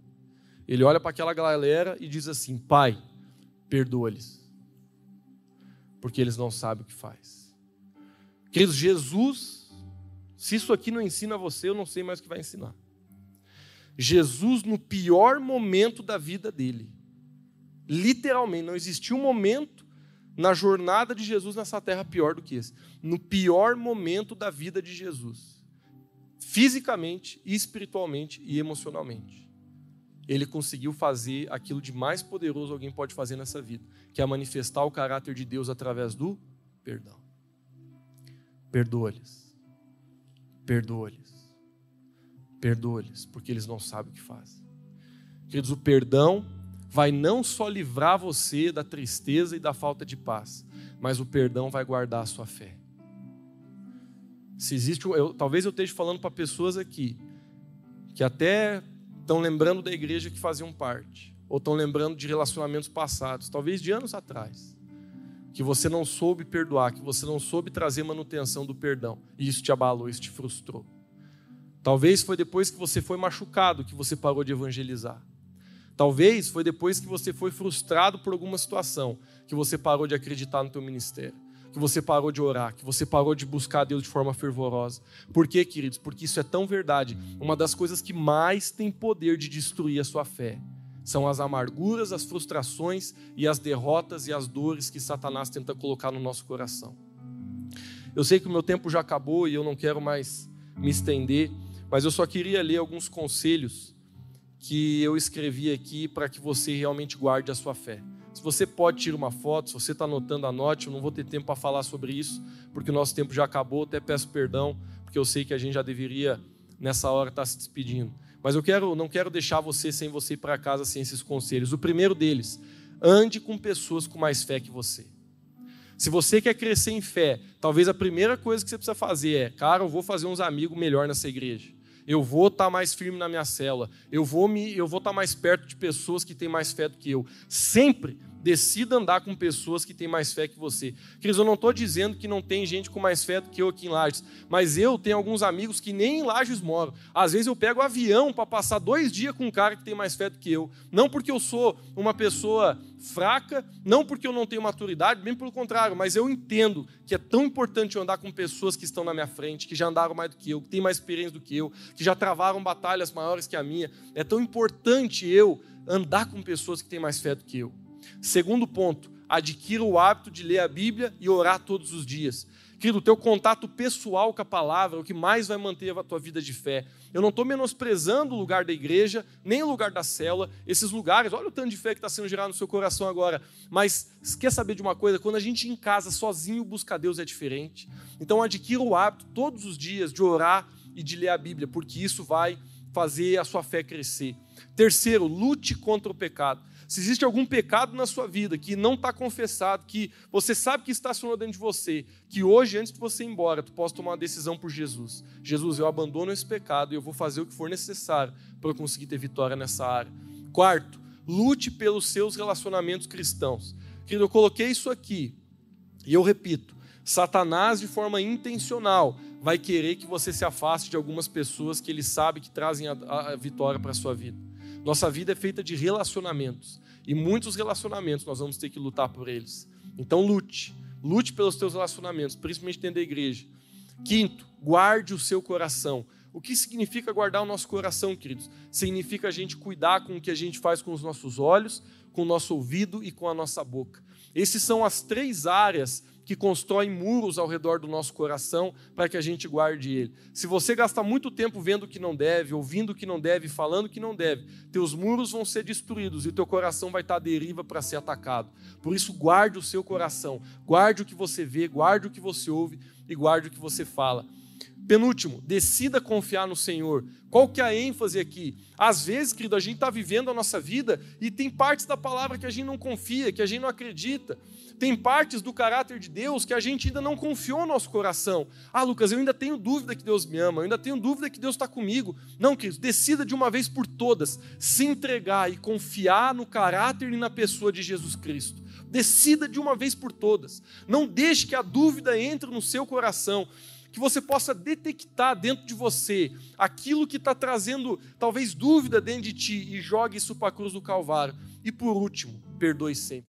Ele olha para aquela galera e diz assim: Pai, perdoa-lhes. porque eles não sabem o que faz. Queridos, Jesus, se isso aqui não ensina você, eu não sei mais o que vai ensinar. Jesus, no pior momento da vida dele, literalmente, não existiu um momento na jornada de Jesus nessa terra pior do que esse. No pior momento da vida de Jesus, fisicamente, espiritualmente e emocionalmente, ele conseguiu fazer aquilo de mais poderoso alguém pode fazer nessa vida, que é manifestar o caráter de Deus através do perdão. Perdoa-lhes. Perdoa-lhes. Perdoa-lhes, porque eles não sabem o que fazem. Queridos, o perdão vai não só livrar você da tristeza e da falta de paz, mas o perdão vai guardar a sua fé. Se existe, eu, talvez eu esteja falando para pessoas aqui que até estão lembrando da igreja que faziam parte, ou estão lembrando de relacionamentos passados, talvez de anos atrás, que você não soube perdoar, que você não soube trazer manutenção do perdão, e isso te abalou, isso te frustrou. Talvez foi depois que você foi machucado que você parou de evangelizar. Talvez foi depois que você foi frustrado por alguma situação que você parou de acreditar no teu ministério, que você parou de orar, que você parou de buscar Deus de forma fervorosa. Por quê, queridos? Porque isso é tão verdade. Uma das coisas que mais tem poder de destruir a sua fé são as amarguras, as frustrações e as derrotas e as dores que Satanás tenta colocar no nosso coração. Eu sei que o meu tempo já acabou e eu não quero mais me estender, mas eu só queria ler alguns conselhos que eu escrevi aqui para que você realmente guarde a sua fé. Se você pode tirar uma foto, se você está anotando, anote. Eu não vou ter tempo para falar sobre isso, porque o nosso tempo já acabou. Até peço perdão, porque eu sei que a gente já deveria, nessa hora, estar tá se despedindo. Mas eu quero, não quero deixar você sem você ir para casa sem esses conselhos. O primeiro deles, ande com pessoas com mais fé que você. Se você quer crescer em fé, talvez a primeira coisa que você precisa fazer é, cara, eu vou fazer uns amigos melhor nessa igreja eu vou estar tá mais firme na minha cela, eu vou me, eu vou estar tá mais perto de pessoas que têm mais fé do que eu. Sempre decida andar com pessoas que têm mais fé que você. Queridos, eu não estou dizendo que não tem gente com mais fé do que eu aqui em Lages, mas eu tenho alguns amigos que nem em Lages moram. Às vezes eu pego avião para passar dois dias com um cara que tem mais fé do que eu. Não porque eu sou uma pessoa fraca, não porque eu não tenho maturidade, bem pelo contrário, mas eu entendo que é tão importante eu andar com pessoas que estão na minha frente, que já andaram mais do que eu, que têm mais experiência do que eu, que já travaram batalhas maiores que a minha. É tão importante eu andar com pessoas que têm mais fé do que eu. Segundo ponto, adquira o hábito de ler a Bíblia e orar todos os dias. Querido, o teu contato pessoal com a palavra é o que mais vai manter a tua vida de fé. Eu não estou menosprezando o lugar da igreja, nem o lugar da cela, esses lugares, olha o tanto de fé que está sendo gerado no seu coração agora. Mas quer saber de uma coisa? Quando a gente em casa sozinho busca Deus é diferente. Então adquira o hábito todos os dias de orar e de ler a Bíblia, porque isso vai fazer a sua fé crescer. Terceiro, lute contra o pecado. Se existe algum pecado na sua vida que não está confessado, que você sabe que estacionou dentro de você, que hoje, antes de você ir embora, tu possa tomar uma decisão por Jesus. Jesus, eu abandono esse pecado e eu vou fazer o que for necessário para eu conseguir ter vitória nessa área. Quarto, lute pelos seus relacionamentos cristãos. Querido, eu coloquei isso aqui e eu repito: Satanás, de forma intencional, vai querer que você se afaste de algumas pessoas que ele sabe que trazem a, a vitória para a sua vida. Nossa vida é feita de relacionamentos. E muitos relacionamentos nós vamos ter que lutar por eles. Então lute. Lute pelos teus relacionamentos, principalmente dentro da igreja. Quinto, guarde o seu coração. O que significa guardar o nosso coração, queridos? Significa a gente cuidar com o que a gente faz com os nossos olhos, com o nosso ouvido e com a nossa boca. Essas são as três áreas que constroem muros ao redor do nosso coração para que a gente guarde ele. Se você gastar muito tempo vendo o que não deve, ouvindo o que não deve, falando o que não deve, teus muros vão ser destruídos e teu coração vai estar à deriva para ser atacado. Por isso, guarde o seu coração, guarde o que você vê, guarde o que você ouve e guarde o que você fala. Penúltimo, decida confiar no Senhor. Qual que é a ênfase aqui? Às vezes, querido, a gente está vivendo a nossa vida e tem partes da palavra que a gente não confia, que a gente não acredita. Tem partes do caráter de Deus que a gente ainda não confiou no nosso coração. Ah, Lucas, eu ainda tenho dúvida que Deus me ama, eu ainda tenho dúvida que Deus está comigo. Não, querido, decida de uma vez por todas se entregar e confiar no caráter e na pessoa de Jesus Cristo. Decida de uma vez por todas. Não deixe que a dúvida entre no seu coração que você possa detectar dentro de você aquilo que está trazendo talvez dúvida dentro de ti e jogue isso para a cruz do Calvário. E por último, perdoe sempre.